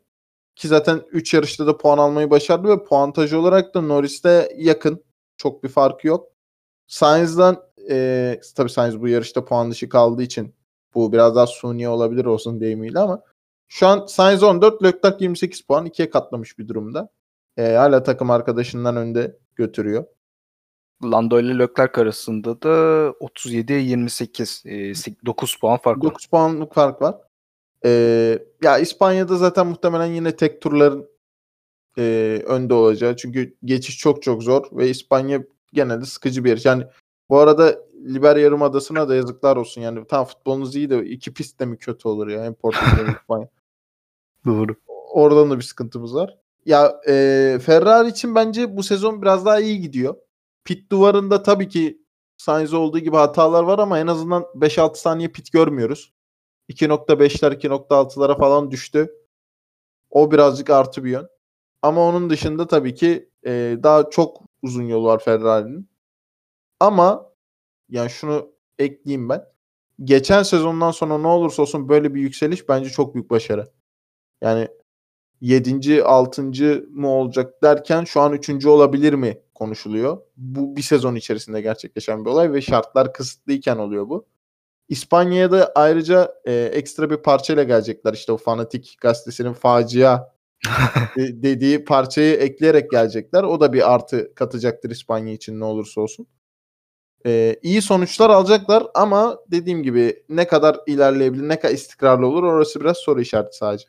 Ki zaten 3 yarışta da puan almayı başardı ve puantaj olarak da Norris'te yakın. Çok bir farkı yok. Sainz'dan e, tabii Sainz bu yarışta puan dışı kaldığı için bu biraz daha suni olabilir olsun deyimiyle ama şu an Sainz 14, Leclerc 28 puan ikiye katlamış bir durumda. E, hala takım arkadaşından önde götürüyor. Lando ile Leclerc arasında da 37'ye 28 e, 9 puan fark var. 9 puanlık fark var. Ee, ya İspanya'da zaten muhtemelen yine tek turların e, önde olacağı. Çünkü geçiş çok çok zor ve İspanya genelde sıkıcı bir yer. Yani bu arada Liber Yarımadası'na da yazıklar olsun. Yani tam futbolunuz iyi de iki pist de mi kötü olur ya? Hem Portekiz hem İspanya. Doğru. Oradan da bir sıkıntımız var. Ya e, Ferrari için bence bu sezon biraz daha iyi gidiyor. Pit duvarında tabii ki Sainz olduğu gibi hatalar var ama en azından 5-6 saniye pit görmüyoruz. 2.5'ler 2.6'lara falan düştü. O birazcık artı bir yön. Ama onun dışında tabii ki e, daha çok uzun yolu var Ferrari'nin. Ama yani şunu ekleyeyim ben. Geçen sezondan sonra ne olursa olsun böyle bir yükseliş bence çok büyük başarı. Yani 7. 6. mı olacak derken şu an 3. olabilir mi konuşuluyor. Bu bir sezon içerisinde gerçekleşen bir olay ve şartlar kısıtlıyken oluyor bu. İspanya'ya da ayrıca e, ekstra bir parçayla gelecekler. İşte o Fanatik gazetesinin facia de- dediği parçayı ekleyerek gelecekler. O da bir artı katacaktır İspanya için ne olursa olsun. E, iyi sonuçlar alacaklar ama dediğim gibi ne kadar ilerleyebilir, ne kadar istikrarlı olur orası biraz soru işareti sadece.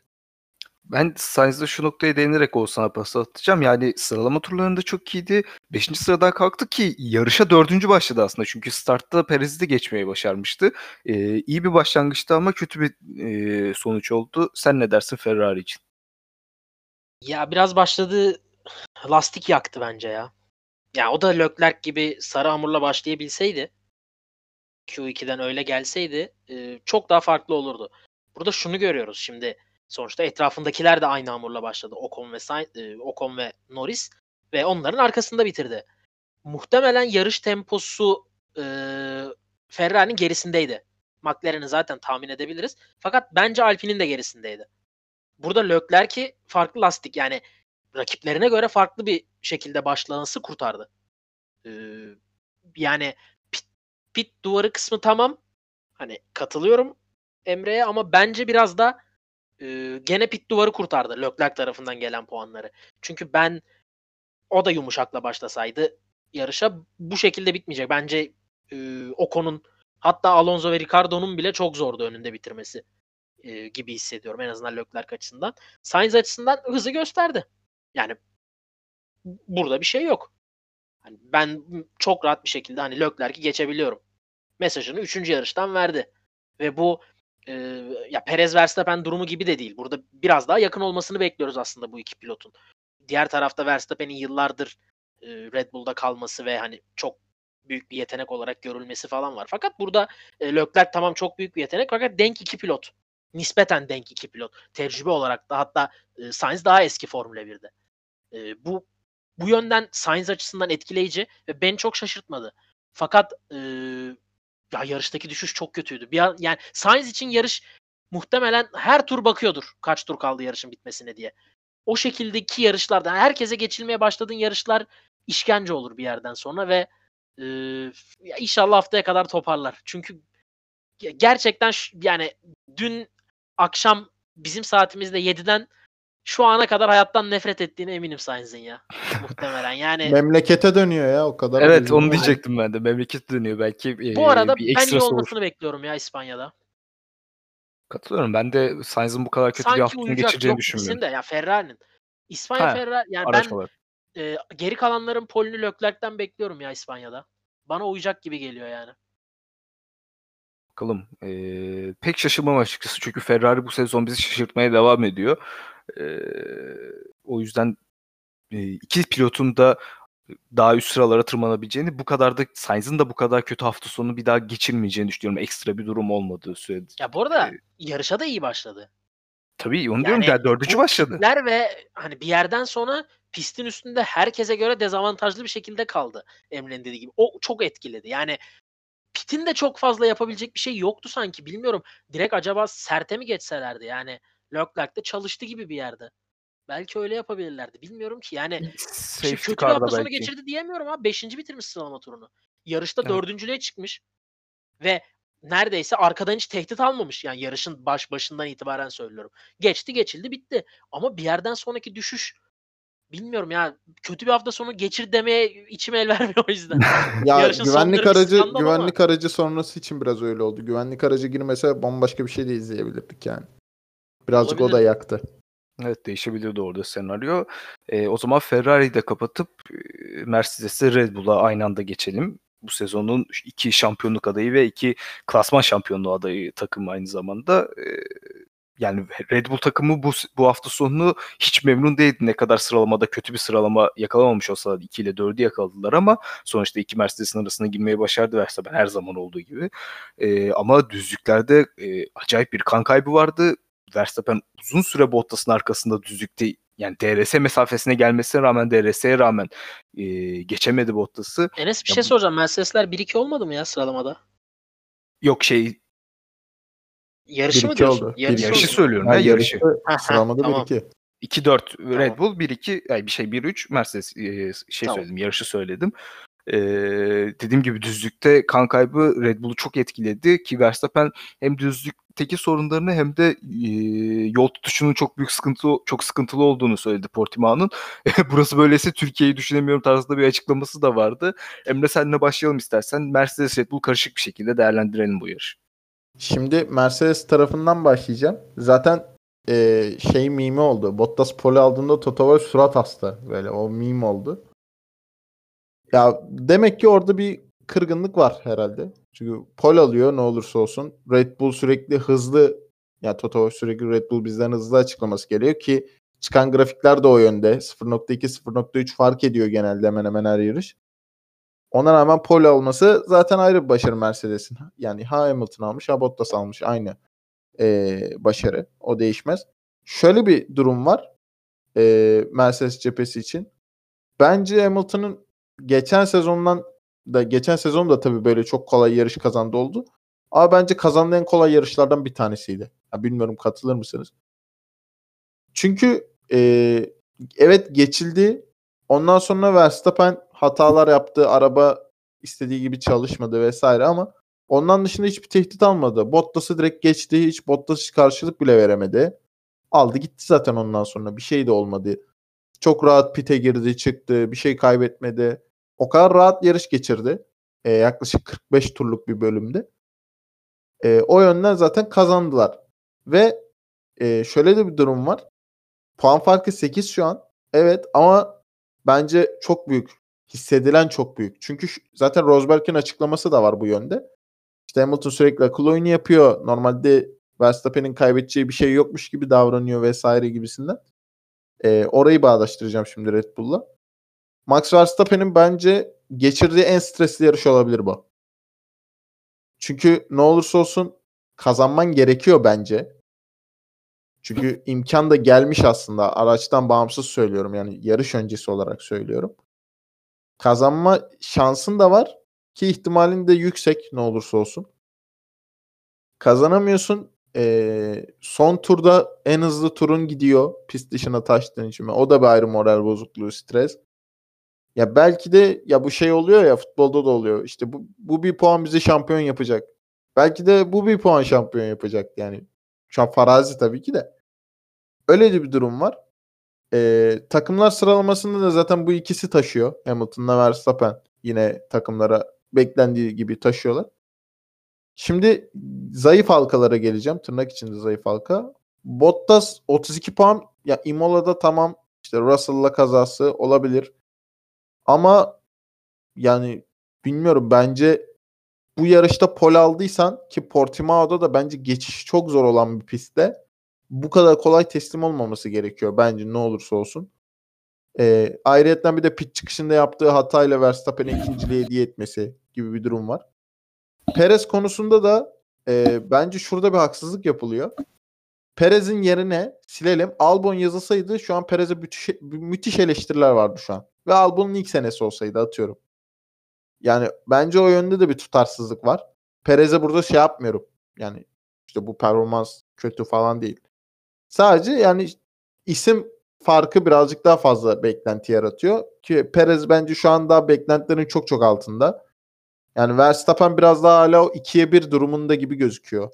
Ben Sainz'da şu noktaya değinerek Oğuzhan'a pas atacağım. Yani sıralama turlarında çok iyiydi. Beşinci sıradan kalktı ki yarışa dördüncü başladı aslında. Çünkü startta Perez'i de geçmeyi başarmıştı. Ee, iyi bir başlangıçtı ama kötü bir e, sonuç oldu. Sen ne dersin Ferrari için? Ya biraz başladığı lastik yaktı bence ya. Ya o da Leclerc gibi sarı hamurla başlayabilseydi Q2'den öyle gelseydi e, çok daha farklı olurdu. burada şunu görüyoruz şimdi. Sonuçta etrafındakiler de aynı hamurla başladı. Ocon ve Sainz, e, Ocon ve Norris ve onların arkasında bitirdi. Muhtemelen yarış temposu e, Ferrari'nin gerisindeydi. McLaren'i zaten tahmin edebiliriz. Fakat bence Alpine'in de gerisindeydi. Burada Leclerc'i farklı lastik yani rakiplerine göre farklı bir şekilde başlaması kurtardı. Ee, yani pit, pit duvarı kısmı tamam. Hani katılıyorum Emre'ye ama bence biraz da e, gene pit duvarı kurtardı Leclerc tarafından gelen puanları. Çünkü ben o da yumuşakla başlasaydı yarışa bu şekilde bitmeyecek. Bence e, Ocon'un hatta Alonso ve Ricardo'nun bile çok zordu önünde bitirmesi e, gibi hissediyorum en azından Leclerc açısından. Sainz açısından hızı gösterdi. Yani burada bir şey yok. Hani ben çok rahat bir şekilde hani Leclerc'i geçebiliyorum. Mesajını 3. yarıştan verdi. Ve bu e, ya Perez Verstappen durumu gibi de değil. Burada biraz daha yakın olmasını bekliyoruz aslında bu iki pilotun. Diğer tarafta Verstappen'in yıllardır e, Red Bull'da kalması ve hani çok büyük bir yetenek olarak görülmesi falan var. Fakat burada e, Leclerc tamam çok büyük bir yetenek fakat denk iki pilot. Nispeten denk iki pilot. Tecrübe olarak da hatta e, Sainz daha eski Formula 1'de. E, bu bu yönden Sainz açısından etkileyici ve beni çok şaşırtmadı. Fakat e, ya yarıştaki düşüş çok kötüydü. Bir an, yani Sainz için yarış muhtemelen her tur bakıyordur kaç tur kaldı yarışın bitmesine diye. O şekildeki yarışlarda yani herkese geçilmeye başladığın yarışlar işkence olur bir yerden sonra ve e, inşallah haftaya kadar toparlar. Çünkü gerçekten yani dün akşam bizim saatimizde 7'den şu ana kadar hayattan nefret ettiğine eminim Sainz'in ya. Muhtemelen yani. Memlekete dönüyor ya o kadar. Evet onu diyecektim ben de. Memlekete dönüyor belki. Bu arada bir ben iyi olmasını olur. bekliyorum ya İspanya'da. Katılıyorum. Ben de Sainz'in bu kadar kötü Sanki bir hafta geçireceğini düşünmüyorum. de ya Ferrari'nin. İspanya ha, Ferrari yani ben e, geri kalanların Polini Leclerc'ten bekliyorum ya İspanya'da. Bana uyacak gibi geliyor yani. Bakalım. Ee, pek şaşırmam açıkçası. Çünkü Ferrari bu sezon bizi şaşırtmaya devam ediyor. Ee, o yüzden e, iki pilotun da daha üst sıralara tırmanabileceğini, bu kadar da Sainz'ın da bu kadar kötü hafta sonu bir daha geçirmeyeceğini düşünüyorum. Ekstra bir durum olmadığı sürede. Ya bu arada ee, yarışa da iyi başladı. Tabii onu yani, diyorum ya dördüncü başladı. ve hani bir yerden sonra pistin üstünde herkese göre dezavantajlı bir şekilde kaldı Emre'nin dediği gibi. O çok etkiledi. Yani pitin de çok fazla yapabilecek bir şey yoktu sanki. Bilmiyorum. Direkt acaba serte mi geçselerdi? Yani Leclerc de çalıştı gibi bir yerde. Belki öyle yapabilirlerdi. Bilmiyorum ki. Yani Safety kötü bir hafta sonu geçirdi diyemiyorum ama 5. bitirmiş sıralama turunu. Yarışta evet. dördüncülüğe çıkmış. Ve neredeyse arkadan hiç tehdit almamış. Yani yarışın baş başından itibaren söylüyorum. Geçti geçildi bitti. Ama bir yerden sonraki düşüş bilmiyorum ya kötü bir hafta sonu geçir demeye içim el vermiyor o yüzden. ya Yarışın güvenlik aracı güvenlik ama. aracı sonrası için biraz öyle oldu. Güvenlik aracı girmese bambaşka bir şey de izleyebilirdik yani. Birazcık Olabilir. o da yaktı. Evet değişebilirdi orada senaryo. E, o zaman Ferrari'yi de kapatıp Mercedes'e Red Bull'a aynı anda geçelim. Bu sezonun iki şampiyonluk adayı ve iki klasman şampiyonluğu adayı takım aynı zamanda. E, yani Red Bull takımı bu bu hafta sonunu hiç memnun değildi. Ne kadar sıralamada kötü bir sıralama yakalamamış olsa 2 ile 4'ü yakaladılar ama sonuçta iki Mercedes'in arasına girmeye başardı Verstappen her zaman olduğu gibi. E, ama düzlüklerde e, acayip bir kan kaybı vardı. Verstappen uzun süre Bottas'ın arkasında düzlükte yani DRS mesafesine gelmesine rağmen DRS'ye rağmen e, geçemedi Bottas'ı. Enes bir ya şey soracağım. Mercedesler 1-2 olmadı mı ya sıralamada? Yok şey Yarışı mı diyorsun? Oldu. Yarışı, yarışı söylüyorum ya yarışı. Sıralamada tamam. 1-2. 2-4 Red Bull 1-2 bir şey 1-3 Mercedes şey tamam. söyledim yarışı söyledim. Ee, dediğim gibi düzlükte kan kaybı Red Bull'u çok etkiledi ki Verstappen hem düzlükteki sorunlarını hem de e, yol tutuşunun çok büyük sıkıntı çok sıkıntılı olduğunu söyledi Portimao'nun. Burası böyleyse Türkiye'yi düşünemiyorum tarzında bir açıklaması da vardı. Emre senle başlayalım istersen. Mercedes Red Bull karışık bir şekilde değerlendirelim bu yarışı. Şimdi Mercedes tarafından başlayacağım. Zaten e, şey mimi oldu. Bottas pole aldığında Toto Wolff surat hasta. Böyle o meme oldu. Ya demek ki orada bir kırgınlık var herhalde. Çünkü pole alıyor ne olursa olsun. Red Bull sürekli hızlı ya yani Toto Wolff sürekli Red Bull bizden hızlı açıklaması geliyor ki çıkan grafikler de o yönde. 0.2 0.3 fark ediyor genelde hemen hemen her yarış. Ona rağmen pole olması zaten ayrı bir başarı Mercedes'in. Yani ha Hamilton almış ha Bottas almış aynı e, başarı. O değişmez. Şöyle bir durum var e, Mercedes cephesi için. Bence Hamilton'ın geçen sezondan da geçen sezon da tabii böyle çok kolay yarış kazandı oldu. Ama bence kazandığı en kolay yarışlardan bir tanesiydi. Ya bilmiyorum katılır mısınız? Çünkü e, evet geçildi. Ondan sonra Verstappen hatalar yaptı. Araba istediği gibi çalışmadı vesaire ama ondan dışında hiçbir tehdit almadı. Bottas'ı direkt geçti. Hiç Bottas karşılık bile veremedi. Aldı gitti zaten ondan sonra. Bir şey de olmadı. Çok rahat pite girdi çıktı. Bir şey kaybetmedi. O kadar rahat yarış geçirdi. E, yaklaşık 45 turluk bir bölümde. E, o yönden zaten kazandılar. Ve e, şöyle de bir durum var. Puan farkı 8 şu an. Evet ama bence çok büyük. Hissedilen çok büyük. Çünkü zaten Rosberg'in açıklaması da var bu yönde. İşte Hamilton sürekli akıl oyunu yapıyor. Normalde Verstappen'in kaybedeceği bir şey yokmuş gibi davranıyor vesaire gibisinden. E, orayı bağdaştıracağım şimdi Red Bull'la. Max Verstappen'in bence geçirdiği en stresli yarış olabilir bu. Çünkü ne olursa olsun kazanman gerekiyor bence. Çünkü imkan da gelmiş aslında. Araçtan bağımsız söylüyorum. Yani yarış öncesi olarak söylüyorum. Kazanma şansın da var ki ihtimalin de yüksek ne olursa olsun. Kazanamıyorsun. Ee, son turda en hızlı turun gidiyor. Pist dışına taştığın için. O da bir ayrı moral bozukluğu, stres. Ya belki de ya bu şey oluyor ya futbolda da oluyor. İşte bu, bu bir puan bizi şampiyon yapacak. Belki de bu bir puan şampiyon yapacak yani. Şu an farazi tabii ki de. Öyle bir durum var. Ee, takımlar sıralamasında da zaten bu ikisi taşıyor. Hamilton'la Verstappen yine takımlara beklendiği gibi taşıyorlar. Şimdi zayıf halkalara geleceğim. Tırnak içinde zayıf halka. Bottas 32 puan. Ya Imola'da tamam işte Russell'la kazası olabilir. Ama yani bilmiyorum bence bu yarışta pol aldıysan ki Portimao'da da bence geçiş çok zor olan bir pistte bu kadar kolay teslim olmaması gerekiyor bence ne olursa olsun. Ee, ayrıyetten bir de pit çıkışında yaptığı hatayla Verstappen'e ikinciliği hediye etmesi gibi bir durum var. Perez konusunda da e, bence şurada bir haksızlık yapılıyor. Perez'in yerine silelim. Albon yazılsaydı şu an Perez'e müthiş, müthiş eleştiriler vardı şu an. Ve Albon'un ilk senesi olsaydı atıyorum. Yani bence o yönde de bir tutarsızlık var. Perez'e burada şey yapmıyorum. Yani işte bu performans kötü falan değil. Sadece yani isim farkı birazcık daha fazla beklenti yaratıyor. Ki Perez bence şu anda beklentilerin çok çok altında. Yani Verstappen biraz daha hala o 2'ye 1 durumunda gibi gözüküyor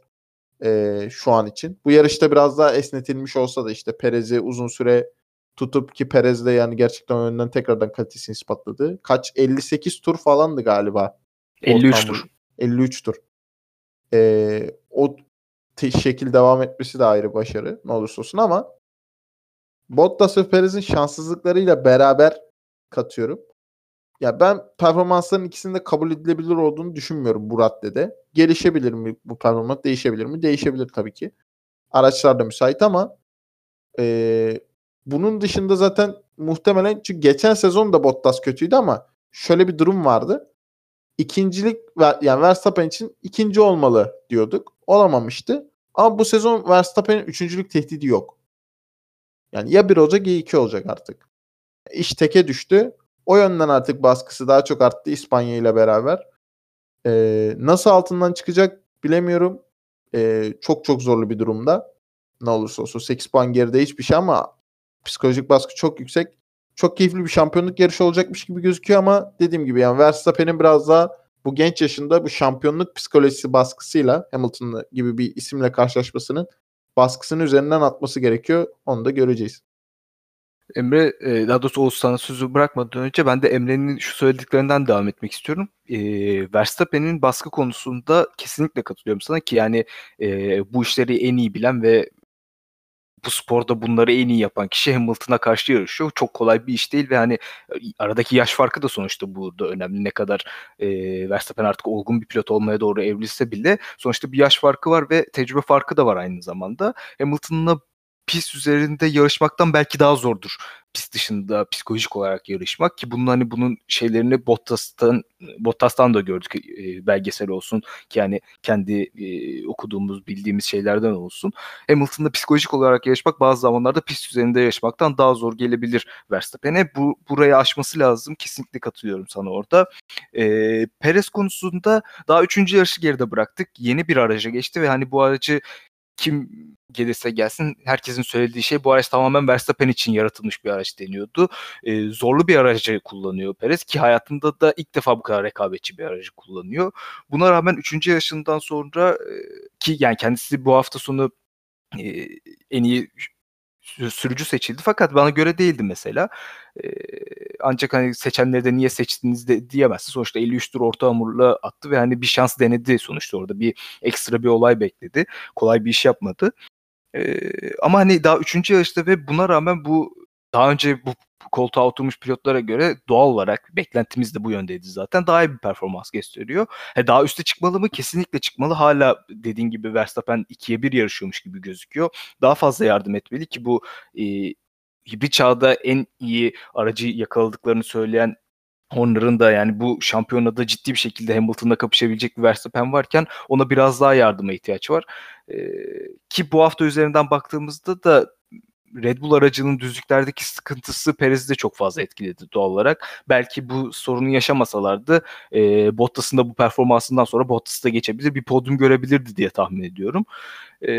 e, şu an için. Bu yarışta biraz daha esnetilmiş olsa da işte Perez'i uzun süre tutup ki Perez de yani gerçekten önden tekrardan kalitesini ispatladı. Kaç 58 tur falandı galiba. 53 tur. 53 tur. E, o şekil devam etmesi de ayrı başarı ne olursa olsun ama Bottas ve Perez'in şanssızlıklarıyla beraber katıyorum. Ya ben performansların ikisinin de kabul edilebilir olduğunu düşünmüyorum bu raddede. Gelişebilir mi bu performans? Değişebilir mi? Değişebilir tabii ki. Araçlar da müsait ama e, bunun dışında zaten muhtemelen çünkü geçen sezon da Bottas kötüydü ama şöyle bir durum vardı. İkincilik yani Verstappen için ikinci olmalı diyorduk. Olamamıştı. Ama bu sezon Verstappen'in üçüncülük tehdidi yok. Yani ya bir olacak ya iki olacak artık. İş teke düştü. O yönden artık baskısı daha çok arttı İspanya ile beraber. Ee, nasıl altından çıkacak bilemiyorum. Ee, çok çok zorlu bir durumda. Ne olursa olsun 8 puan geride hiçbir şey ama psikolojik baskı çok yüksek. Çok keyifli bir şampiyonluk yarışı olacakmış gibi gözüküyor ama dediğim gibi yani Verstappen'in biraz daha bu genç yaşında bu şampiyonluk psikolojisi baskısıyla Hamilton gibi bir isimle karşılaşmasının baskısını üzerinden atması gerekiyor. Onu da göreceğiz. Emre, e, daha doğrusu Oğuz sana sözü bırakmadan önce ben de Emre'nin şu söylediklerinden devam etmek istiyorum. E, Verstappen'in baskı konusunda kesinlikle katılıyorum sana ki yani e, bu işleri en iyi bilen ve bu sporda bunları en iyi yapan kişi Hamilton'a karşı yarışıyor. Çok kolay bir iş değil ve hani aradaki yaş farkı da sonuçta bu da önemli. Ne kadar e, Verstappen artık olgun bir pilot olmaya doğru evrilse bile sonuçta bir yaş farkı var ve tecrübe farkı da var aynı zamanda. Hamilton'la pist üzerinde yarışmaktan belki daha zordur pist dışında psikolojik olarak yarışmak ki bunun hani bunun şeylerini Bottas'tan Bottas'tan da gördük e, belgesel olsun ki yani kendi e, okuduğumuz bildiğimiz şeylerden olsun. Hamilton'da psikolojik olarak yarışmak bazı zamanlarda pist üzerinde yarışmaktan daha zor gelebilir Verstappen'e. Bu burayı aşması lazım. Kesinlikle katılıyorum sana orada. E, Perez konusunda daha üçüncü yarışı geride bıraktık. Yeni bir araca geçti ve hani bu aracı kim gelirse gelsin herkesin söylediği şey bu araç tamamen Verstappen için yaratılmış bir araç deniyordu. E, zorlu bir aracı kullanıyor Perez ki hayatında da ilk defa bu kadar rekabetçi bir aracı kullanıyor. Buna rağmen 3. yaşından sonra e, ki yani kendisi bu hafta sonu e, en iyi sürücü seçildi fakat bana göre değildi mesela. Ee, ancak hani seçenleri de niye seçtiniz de diyemezsin. Sonuçta 53 tur orta hamurla attı ve hani bir şans denedi sonuçta orada. Bir ekstra bir olay bekledi. Kolay bir iş yapmadı. Ee, ama hani daha 3. yarışta ve buna rağmen bu daha önce bu koltuğa oturmuş pilotlara göre doğal olarak beklentimiz de bu yöndeydi zaten. Daha iyi bir performans gösteriyor. He, daha üste çıkmalı mı? Kesinlikle çıkmalı. Hala dediğin gibi Verstappen 2'ye 1 yarışıyormuş gibi gözüküyor. Daha fazla yardım etmeli ki bu e, hibrit çağda en iyi aracı yakaladıklarını söyleyen Horner'ın da yani bu şampiyonada ciddi bir şekilde Hamilton'la kapışabilecek bir Verstappen varken ona biraz daha yardıma ihtiyaç var. Ee, ki bu hafta üzerinden baktığımızda da Red Bull aracının düzlüklerdeki sıkıntısı Perez'i de çok fazla etkiledi doğal olarak. Belki bu sorunu yaşamasalardı e, Bottas'ın da bu performansından sonra Bottas'ı da geçebilir bir podyum görebilirdi diye tahmin ediyorum. E,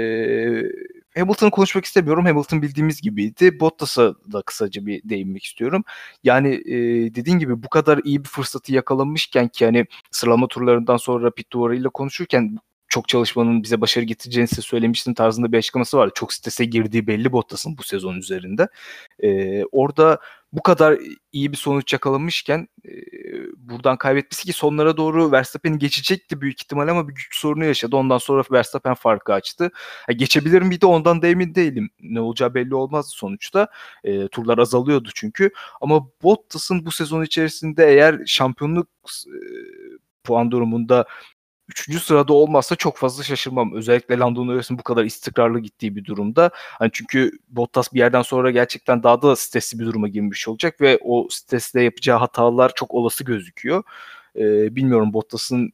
Hamilton'ı konuşmak istemiyorum. Hamilton bildiğimiz gibiydi. Bottas'a da kısaca bir değinmek istiyorum. Yani e, dediğin gibi bu kadar iyi bir fırsatı yakalamışken ki hani sıralama turlarından sonra pit duvarıyla konuşurken çok çalışmanın bize başarı getireceğini size söylemiştim tarzında bir açıklaması vardı. Çok strese girdiği belli Bottas'ın bu sezon üzerinde. Ee, orada bu kadar iyi bir sonuç yakalamışken e, buradan kaybetmesi ki sonlara doğru Verstappen'i geçecekti büyük ihtimal ama bir güç sorunu yaşadı. Ondan sonra Verstappen farkı açtı. Ha, geçebilir miydi ondan da emin değilim. Ne olacağı belli olmazdı sonuçta. E, turlar azalıyordu çünkü. Ama Bottas'ın bu sezon içerisinde eğer şampiyonluk e, puan durumunda üçüncü sırada olmazsa çok fazla şaşırmam. Özellikle Lando Norris'in bu kadar istikrarlı gittiği bir durumda. Hani çünkü Bottas bir yerden sonra gerçekten daha da stresli bir duruma girmiş olacak ve o stresle yapacağı hatalar çok olası gözüküyor. Ee, bilmiyorum Bottas'ın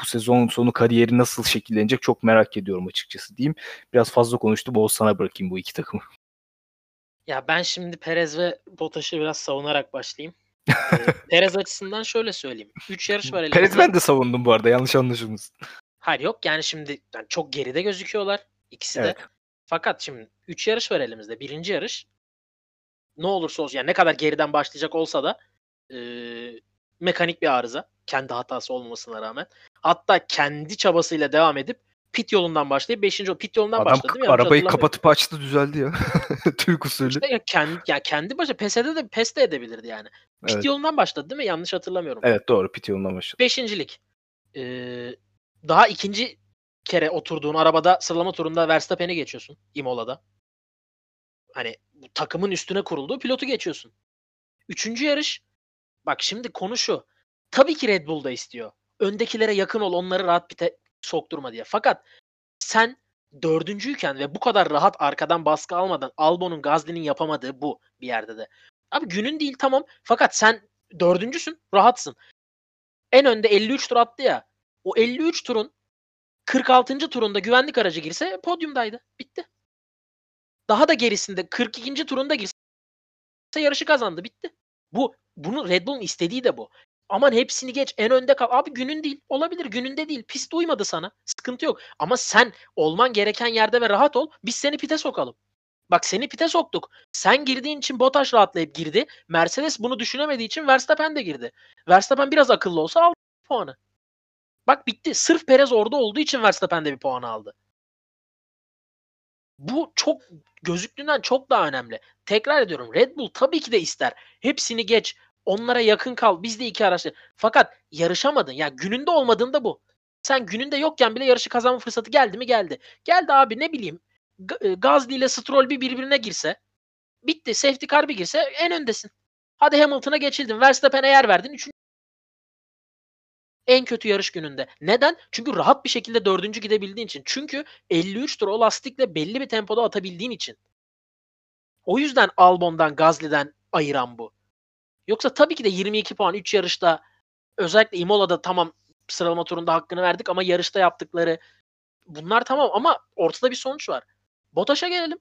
bu sezon sonu kariyeri nasıl şekillenecek çok merak ediyorum açıkçası diyeyim. Biraz fazla konuştum. Oğuz sana bırakayım bu iki takımı. Ya ben şimdi Perez ve Bottas'ı biraz savunarak başlayayım. Perez açısından şöyle söyleyeyim. 3 yarış var elimizde. Perez ben de savundum bu arada yanlış anlaşılmasın. Hayır yok yani şimdi yani çok geride gözüküyorlar ikisi de. Evet. Fakat şimdi 3 yarış var elimizde. Birinci yarış ne olursa olsun yani ne kadar geriden başlayacak olsa da e, mekanik bir arıza. Kendi hatası olmamasına rağmen. Hatta kendi çabasıyla devam edip pit yolundan başlayıp 5. pit yolundan Adam başladı. Adam arabayı kapatıp açtı düzeldi ya. Türk usulü. İşte ya kendi, ya kendi başa PES'de de PES de edebilirdi yani. Pit evet. yolundan başladı değil mi? Yanlış hatırlamıyorum. Evet doğru pit yolundan başladı. Beşincilik. Ee, daha ikinci kere oturduğun arabada sıralama turunda Verstappen'i geçiyorsun Imola'da. Hani bu takımın üstüne kurulduğu pilotu geçiyorsun. Üçüncü yarış bak şimdi konu şu. Tabii ki Red Bull da istiyor. Öndekilere yakın ol onları rahat pite sokturma diye. Fakat sen dördüncüyken ve bu kadar rahat arkadan baskı almadan Albon'un Gazli'nin yapamadığı bu bir yerde de. Abi günün değil tamam. Fakat sen dördüncüsün. Rahatsın. En önde 53 tur attı ya. O 53 turun 46. turunda güvenlik aracı girse podyumdaydı. Bitti. Daha da gerisinde 42. turunda girse yarışı kazandı. Bitti. Bu bunu Red Bull'un istediği de bu. Aman hepsini geç en önde kal. Abi günün değil. Olabilir gününde değil. Pist uymadı sana. Sıkıntı yok. Ama sen olman gereken yerde ve rahat ol. Biz seni pite sokalım. Bak seni pite soktuk. Sen girdiğin için Bottas rahatlayıp girdi. Mercedes bunu düşünemediği için Verstappen de girdi. Verstappen biraz akıllı olsa aldı puanı. Bak bitti. Sırf Perez orada olduğu için Verstappen de bir puan aldı. Bu çok gözüktüğünden çok daha önemli. Tekrar ediyorum Red Bull tabii ki de ister. Hepsini geç. Onlara yakın kal. Biz de iki araçlı. Fakat yarışamadın. Ya gününde olmadığında bu. Sen gününde yokken bile yarışı kazanma fırsatı geldi mi? Geldi. Geldi abi ne bileyim. E, Gazli ile Stroll bir birbirine girse. Bitti. Safety car bir girse en öndesin. Hadi Hamilton'a geçildin. Verstappen'e yer verdin. Üçüncü en kötü yarış gününde. Neden? Çünkü rahat bir şekilde dördüncü gidebildiğin için. Çünkü 53 tur o lastikle belli bir tempoda atabildiğin için. O yüzden Albon'dan, Gazli'den ayıran bu. Yoksa tabii ki de 22 puan 3 yarışta özellikle Imola'da tamam sıralama turunda hakkını verdik ama yarışta yaptıkları bunlar tamam ama ortada bir sonuç var. Botaş'a gelelim.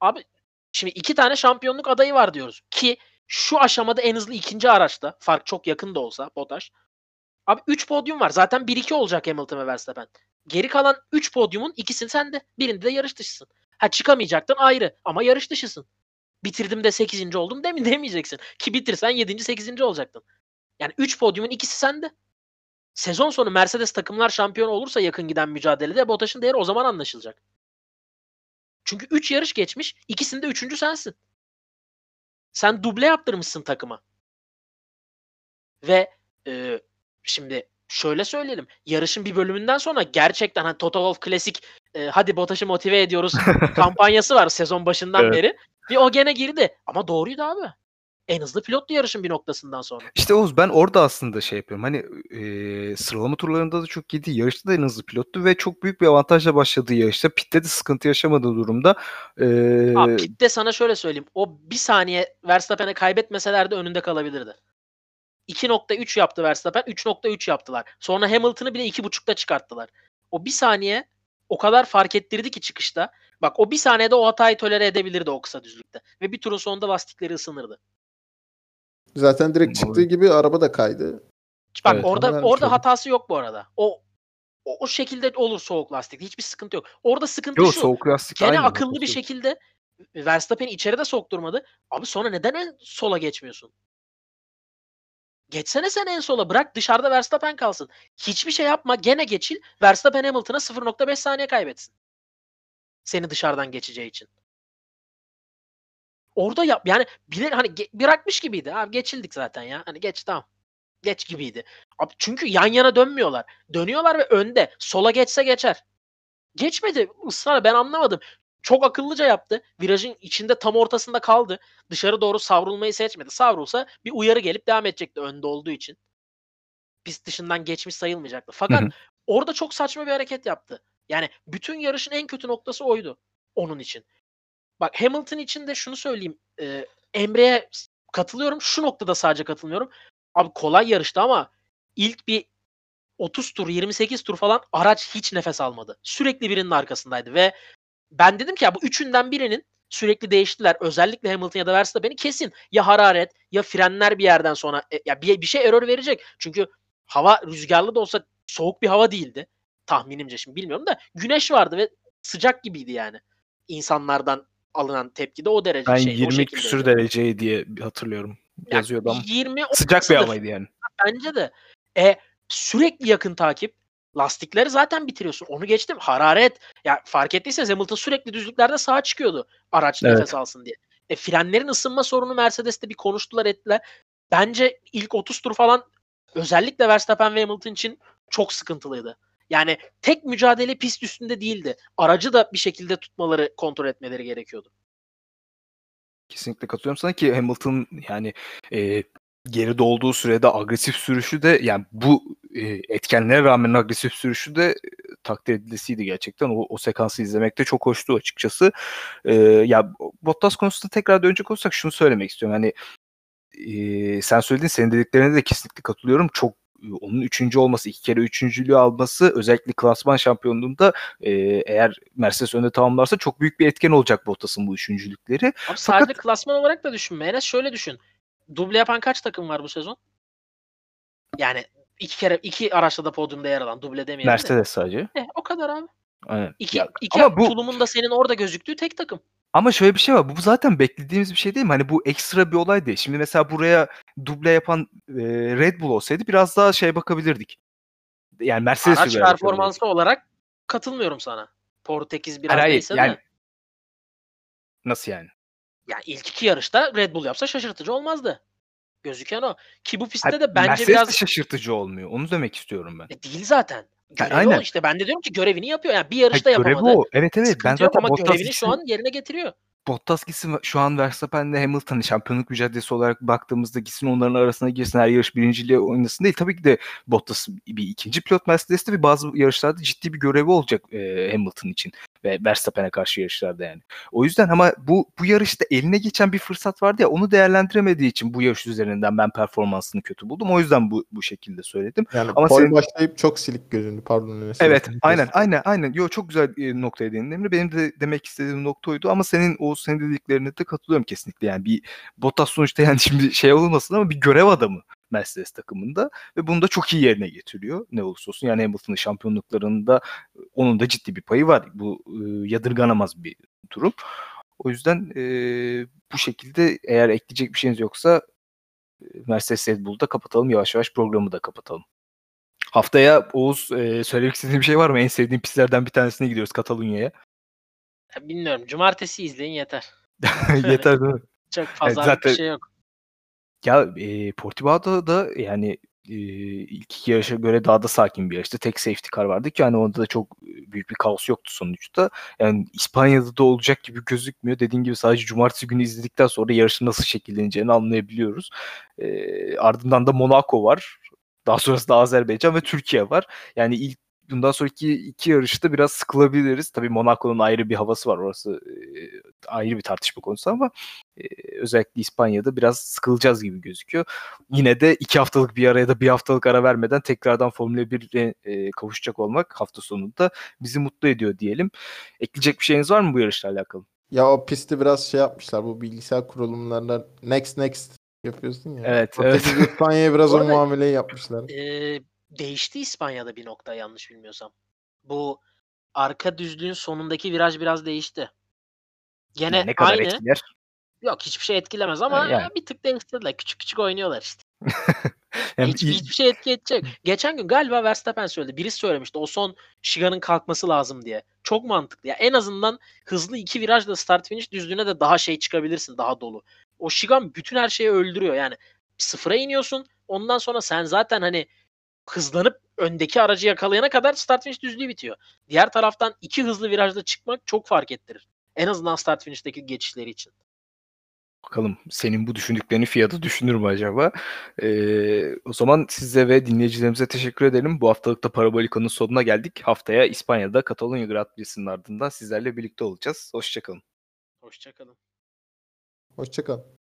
Abi şimdi iki tane şampiyonluk adayı var diyoruz. Ki şu aşamada en hızlı ikinci araçta. Fark çok yakın da olsa Botaş. Abi 3 podyum var. Zaten 1-2 olacak Hamilton ve Verstappen. Geri kalan 3 podyumun ikisini sende. Birinde de yarış dışısın. Ha çıkamayacaktın ayrı ama yarış dışısın. Bitirdim de 8. oldum demin demeyeceksin. Ki bitirsen 7. 8. olacaktın. Yani 3 podyumun ikisi sende. Sezon sonu Mercedes takımlar şampiyon olursa yakın giden mücadelede Bottas'ın değeri o zaman anlaşılacak. Çünkü 3 yarış geçmiş. ikisinde 3. sensin. Sen duble yaptırmışsın takıma. Ve e, şimdi şöyle söyleyelim. Yarışın bir bölümünden sonra gerçekten hani Toto Wolff klasik e, hadi Bottas'ı motive ediyoruz kampanyası var sezon başından Evet. beri. Bir o gene girdi. Ama doğruydu abi. En hızlı pilotlu yarışın bir noktasından sonra. İşte Oğuz ben orada aslında şey yapıyorum. Hani e, sıralama turlarında da çok iyiydi. Yarışta da en hızlı pilottu ve çok büyük bir avantajla başladığı yarışta. Pit'te de sıkıntı yaşamadığı durumda. E, Abi pitte sana şöyle söyleyeyim. O bir saniye Verstappen'e kaybetmeselerdi önünde kalabilirdi. 2.3 yaptı Verstappen. 3.3 yaptılar. Sonra Hamilton'ı bile 2.5'ta çıkarttılar. O bir saniye o kadar fark ettirdi ki çıkışta. Bak o bir saniyede o hatayı tolere edebilirdi o kısa düzlükte. Ve bir turun sonunda lastikleri ısınırdı. Zaten direkt çıktığı gibi araba da kaydı. Bak Evet, orada orada söyleyeyim. hatası yok bu arada. O o, o şekilde olur soğuk lastik. Hiçbir sıkıntı yok. Orada sıkıntı Yok şu. soğuk lastik Gene aynı. akıllı bir şekilde Verstappen'i içeri de sokturmadı. Abi sonra neden en sola geçmiyorsun? Geçsene sen en sola. Bırak dışarıda Verstappen kalsın. Hiçbir şey yapma. Gene geçil. Verstappen Hamilton'a 0.5 saniye kaybetsin. Seni dışarıdan geçeceği için. Orada yap yani bilir hani ge- bırakmış gibiydi. Abi geçildik zaten ya. Hani geç tamam. Geç gibiydi. Abi çünkü yan yana dönmüyorlar. Dönüyorlar ve önde. Sola geçse geçer. Geçmedi. Israr ben anlamadım. Çok akıllıca yaptı. Virajın içinde tam ortasında kaldı. Dışarı doğru savrulmayı seçmedi. Savrulsa bir uyarı gelip devam edecekti önde olduğu için. Pist dışından geçmiş sayılmayacaktı. Fakat Hı hı. orada çok saçma bir hareket yaptı. Yani bütün yarışın en kötü noktası oydu onun için. Bak Hamilton için de şunu söyleyeyim. Ee, Emre'ye katılıyorum. Şu noktada sadece katılmıyorum. Abi kolay yarıştı ama ilk bir 30 tur 28 tur falan araç hiç nefes almadı. Sürekli birinin arkasındaydı ve ben dedim ki ya bu üçünden birinin sürekli değiştiler. Özellikle Hamilton ya da Verstappen'i kesin ya hararet ya frenler bir yerden sonra e, ya bir, bir şey error verecek. Çünkü hava rüzgarlı da olsa soğuk bir hava değildi. Tahminimce şimdi bilmiyorum da güneş vardı ve sıcak gibiydi yani. İnsanlardan alınan tepki de o derece Ben şey. 20 küsür derece diye hatırlıyorum. Yazıyordu ama. 20 Sıcak bir 30'dur. havaydı yani. Bence de. E, sürekli yakın takip. Lastikleri zaten bitiriyorsun. Onu geçtim. Hararet. Ya fark ettiyseniz Hamilton sürekli düzlüklerde sağa çıkıyordu. Araç Evet. nefes alsın diye. E, frenlerin ısınma sorunu Mercedes'te bir konuştular ettiler. Bence ilk 30 tur falan özellikle Verstappen ve Hamilton için çok sıkıntılıydı. Yani tek mücadele pist üstünde değildi. Aracı da bir şekilde tutmaları, kontrol etmeleri gerekiyordu. Kesinlikle katılıyorum sana ki Hamilton yani e, geride olduğu sürede agresif sürüşü de yani bu e, etkenlere rağmen agresif sürüşü de e, takdir edilisiydi gerçekten. O, o sekansı izlemek de çok hoştu açıkçası. E, ya Bottas konusunda tekrar dönecek olsak şunu söylemek istiyorum. Hani e, sen söylediğin senin dediklerine de kesinlikle katılıyorum. Çok onun üçüncü olması, iki kere üçüncülüğü alması özellikle klasman şampiyonluğunda e, eğer Mercedes önde tamamlarsa çok büyük bir etken olacak Bottas'ın bu üçüncülükleri. Abi sadece klasman olarak da düşünme. Enes şöyle düşün. Duble yapan kaç takım var bu sezon? Yani iki kere iki araçta da podyumda yer alan duble demeyelim de. Mercedes sadece. Eh, o kadar abi. Aynen. İki, Ya, iki ama bu tulumun da senin orada gözüktüğü tek takım. Ama şöyle bir şey var. Bu zaten beklediğimiz bir şey değil mi? Hani bu ekstra bir olay değil. Şimdi mesela buraya duble yapan e, Red Bull olsaydı biraz daha şey bakabilirdik. Yani Mercedes Araç performansı olarak katılmıyorum sana. Portekiz biraz Hayır, neyse yani de. Nasıl yani? Yani ilk iki yarışta Red Bull yapsa şaşırtıcı olmazdı. Gözüken o. Ki bu pistte Hayır, de bence Mercedes biraz de şaşırtıcı olmuyor. Onu demek istiyorum ben. E, değil zaten. Görevi aynen. o işte. Ben de diyorum ki görevini yapıyor. Yani bir Hayır, yarışta görevi yapamadı. o. Evet evet. Ben Sıkıntı yok zaten ama Bottas görevini için, şu an yerine getiriyor. Bottas gitsin şu an Verstappen'le Hamilton'ın şampiyonluk mücadelesi olarak baktığımızda gitsin onların arasına girsin her yarış birinciliği oynasın değil. Tabii ki de Bottas bir ikinci pilot Mercedes'te ve bazı yarışlarda ciddi bir görevi olacak e, Hamilton için ve Verstappen'e karşı yarışlarda yani. O yüzden ama bu bu yarışta eline geçen bir fırsat vardı ya onu değerlendiremediği için bu yarış üzerinden ben performansını kötü buldum. O yüzden bu bu şekilde söyledim. Yani ama senin... başlayıp çok silik gözündü pardon. Evet aynen aynen aynen. Yo çok güzel noktaya değindin Emre. Benim de demek istediğim nokta oydu ama senin o senin dediklerine de katılıyorum kesinlikle. Yani bir Bottas sonuçta yani şimdi şey olmasın ama bir görev adamı. Mercedes takımında ve bunu da çok iyi yerine getiriyor ne olursa olsun. Yani Hamilton'ın şampiyonluklarında onun da ciddi bir payı var. Bu e, yadırganamaz bir durum. O yüzden e, bu şekilde eğer ekleyecek bir şeyiniz yoksa Mercedes Red Bull'da kapatalım. Yavaş yavaş programı da kapatalım. Haftaya Oğuz e, söylemek istediğin bir şey var mı? En sevdiğin pistlerden bir tanesine gidiyoruz Katalunya'ya. Bilmiyorum. Cumartesi izleyin yeter. yeter değil mi? Çok fazla evet, zaten, bir şey yok. Ya e, Portimao'da da yani e, ilk iki yarışa göre daha da sakin bir yarıştı. Tek safety car vardı ki yani onda da çok büyük bir kaos yoktu sonuçta. Yani İspanya'da da olacak gibi gözükmüyor. Dediğim gibi sadece cumartesi günü izledikten sonra yarışın nasıl şekilleneceğini anlayabiliyoruz. E, ardından da Monaco var. Daha sonrasında Azerbaycan ve Türkiye var. Yani ilk bundan sonraki iki yarışta biraz sıkılabiliriz. Tabii Monaco'nun ayrı bir havası var. Orası e, ayrı bir tartışma konusu ama e, özellikle İspanya'da biraz sıkılacağız gibi gözüküyor. Yine de iki haftalık bir araya da bir haftalık ara vermeden tekrardan Formula 1'e e, kavuşacak olmak hafta sonunda bizi mutlu ediyor diyelim. Ekleyecek bir şeyiniz var mı bu yarışla alakalı? Ya o pisti biraz şey yapmışlar bu bilgisayar kurulumlarına next next yapıyorsun ya. Evet. evet. İspanya'ya biraz o muameleyi yapmışlar. E, değişti İspanya'da bir nokta yanlış bilmiyorsam. Bu arka düzlüğün sonundaki viraj biraz değişti. Gene yani ne kadar aynı. Etkiler? Yok hiçbir şey etkilemez ama yani. bir tık değiştirdiler. Küçük küçük oynuyorlar işte. yani Hiç, hiçbir şey etki edecek. Geçen gün galiba Verstappen söyledi. Birisi söylemişti. O son Şiga'nın kalkması lazım diye. Çok mantıklı. Ya en azından hızlı iki virajla start finish düzlüğüne de daha şey çıkabilirsin. Daha dolu. O Shigan bütün her şeyi öldürüyor. Yani sıfıra iniyorsun. Ondan sonra sen zaten hani hızlanıp öndeki aracı yakalayana kadar start finish düzlüğü bitiyor. Diğer taraftan iki hızlı virajda çıkmak çok fark ettirir. En azından start finish'teki geçişleri için. Bakalım senin bu düşündüklerini fiyatı düşünür mü acaba? Ee, o zaman size ve dinleyicilerimize teşekkür edelim. Bu haftalıkta Parabolika'nın sonuna geldik. Haftaya İspanya'da Katalonya Grand Prix'sinin ardından sizlerle birlikte olacağız. Hoşçakalın. Hoşçakalın. Hoşçakalın.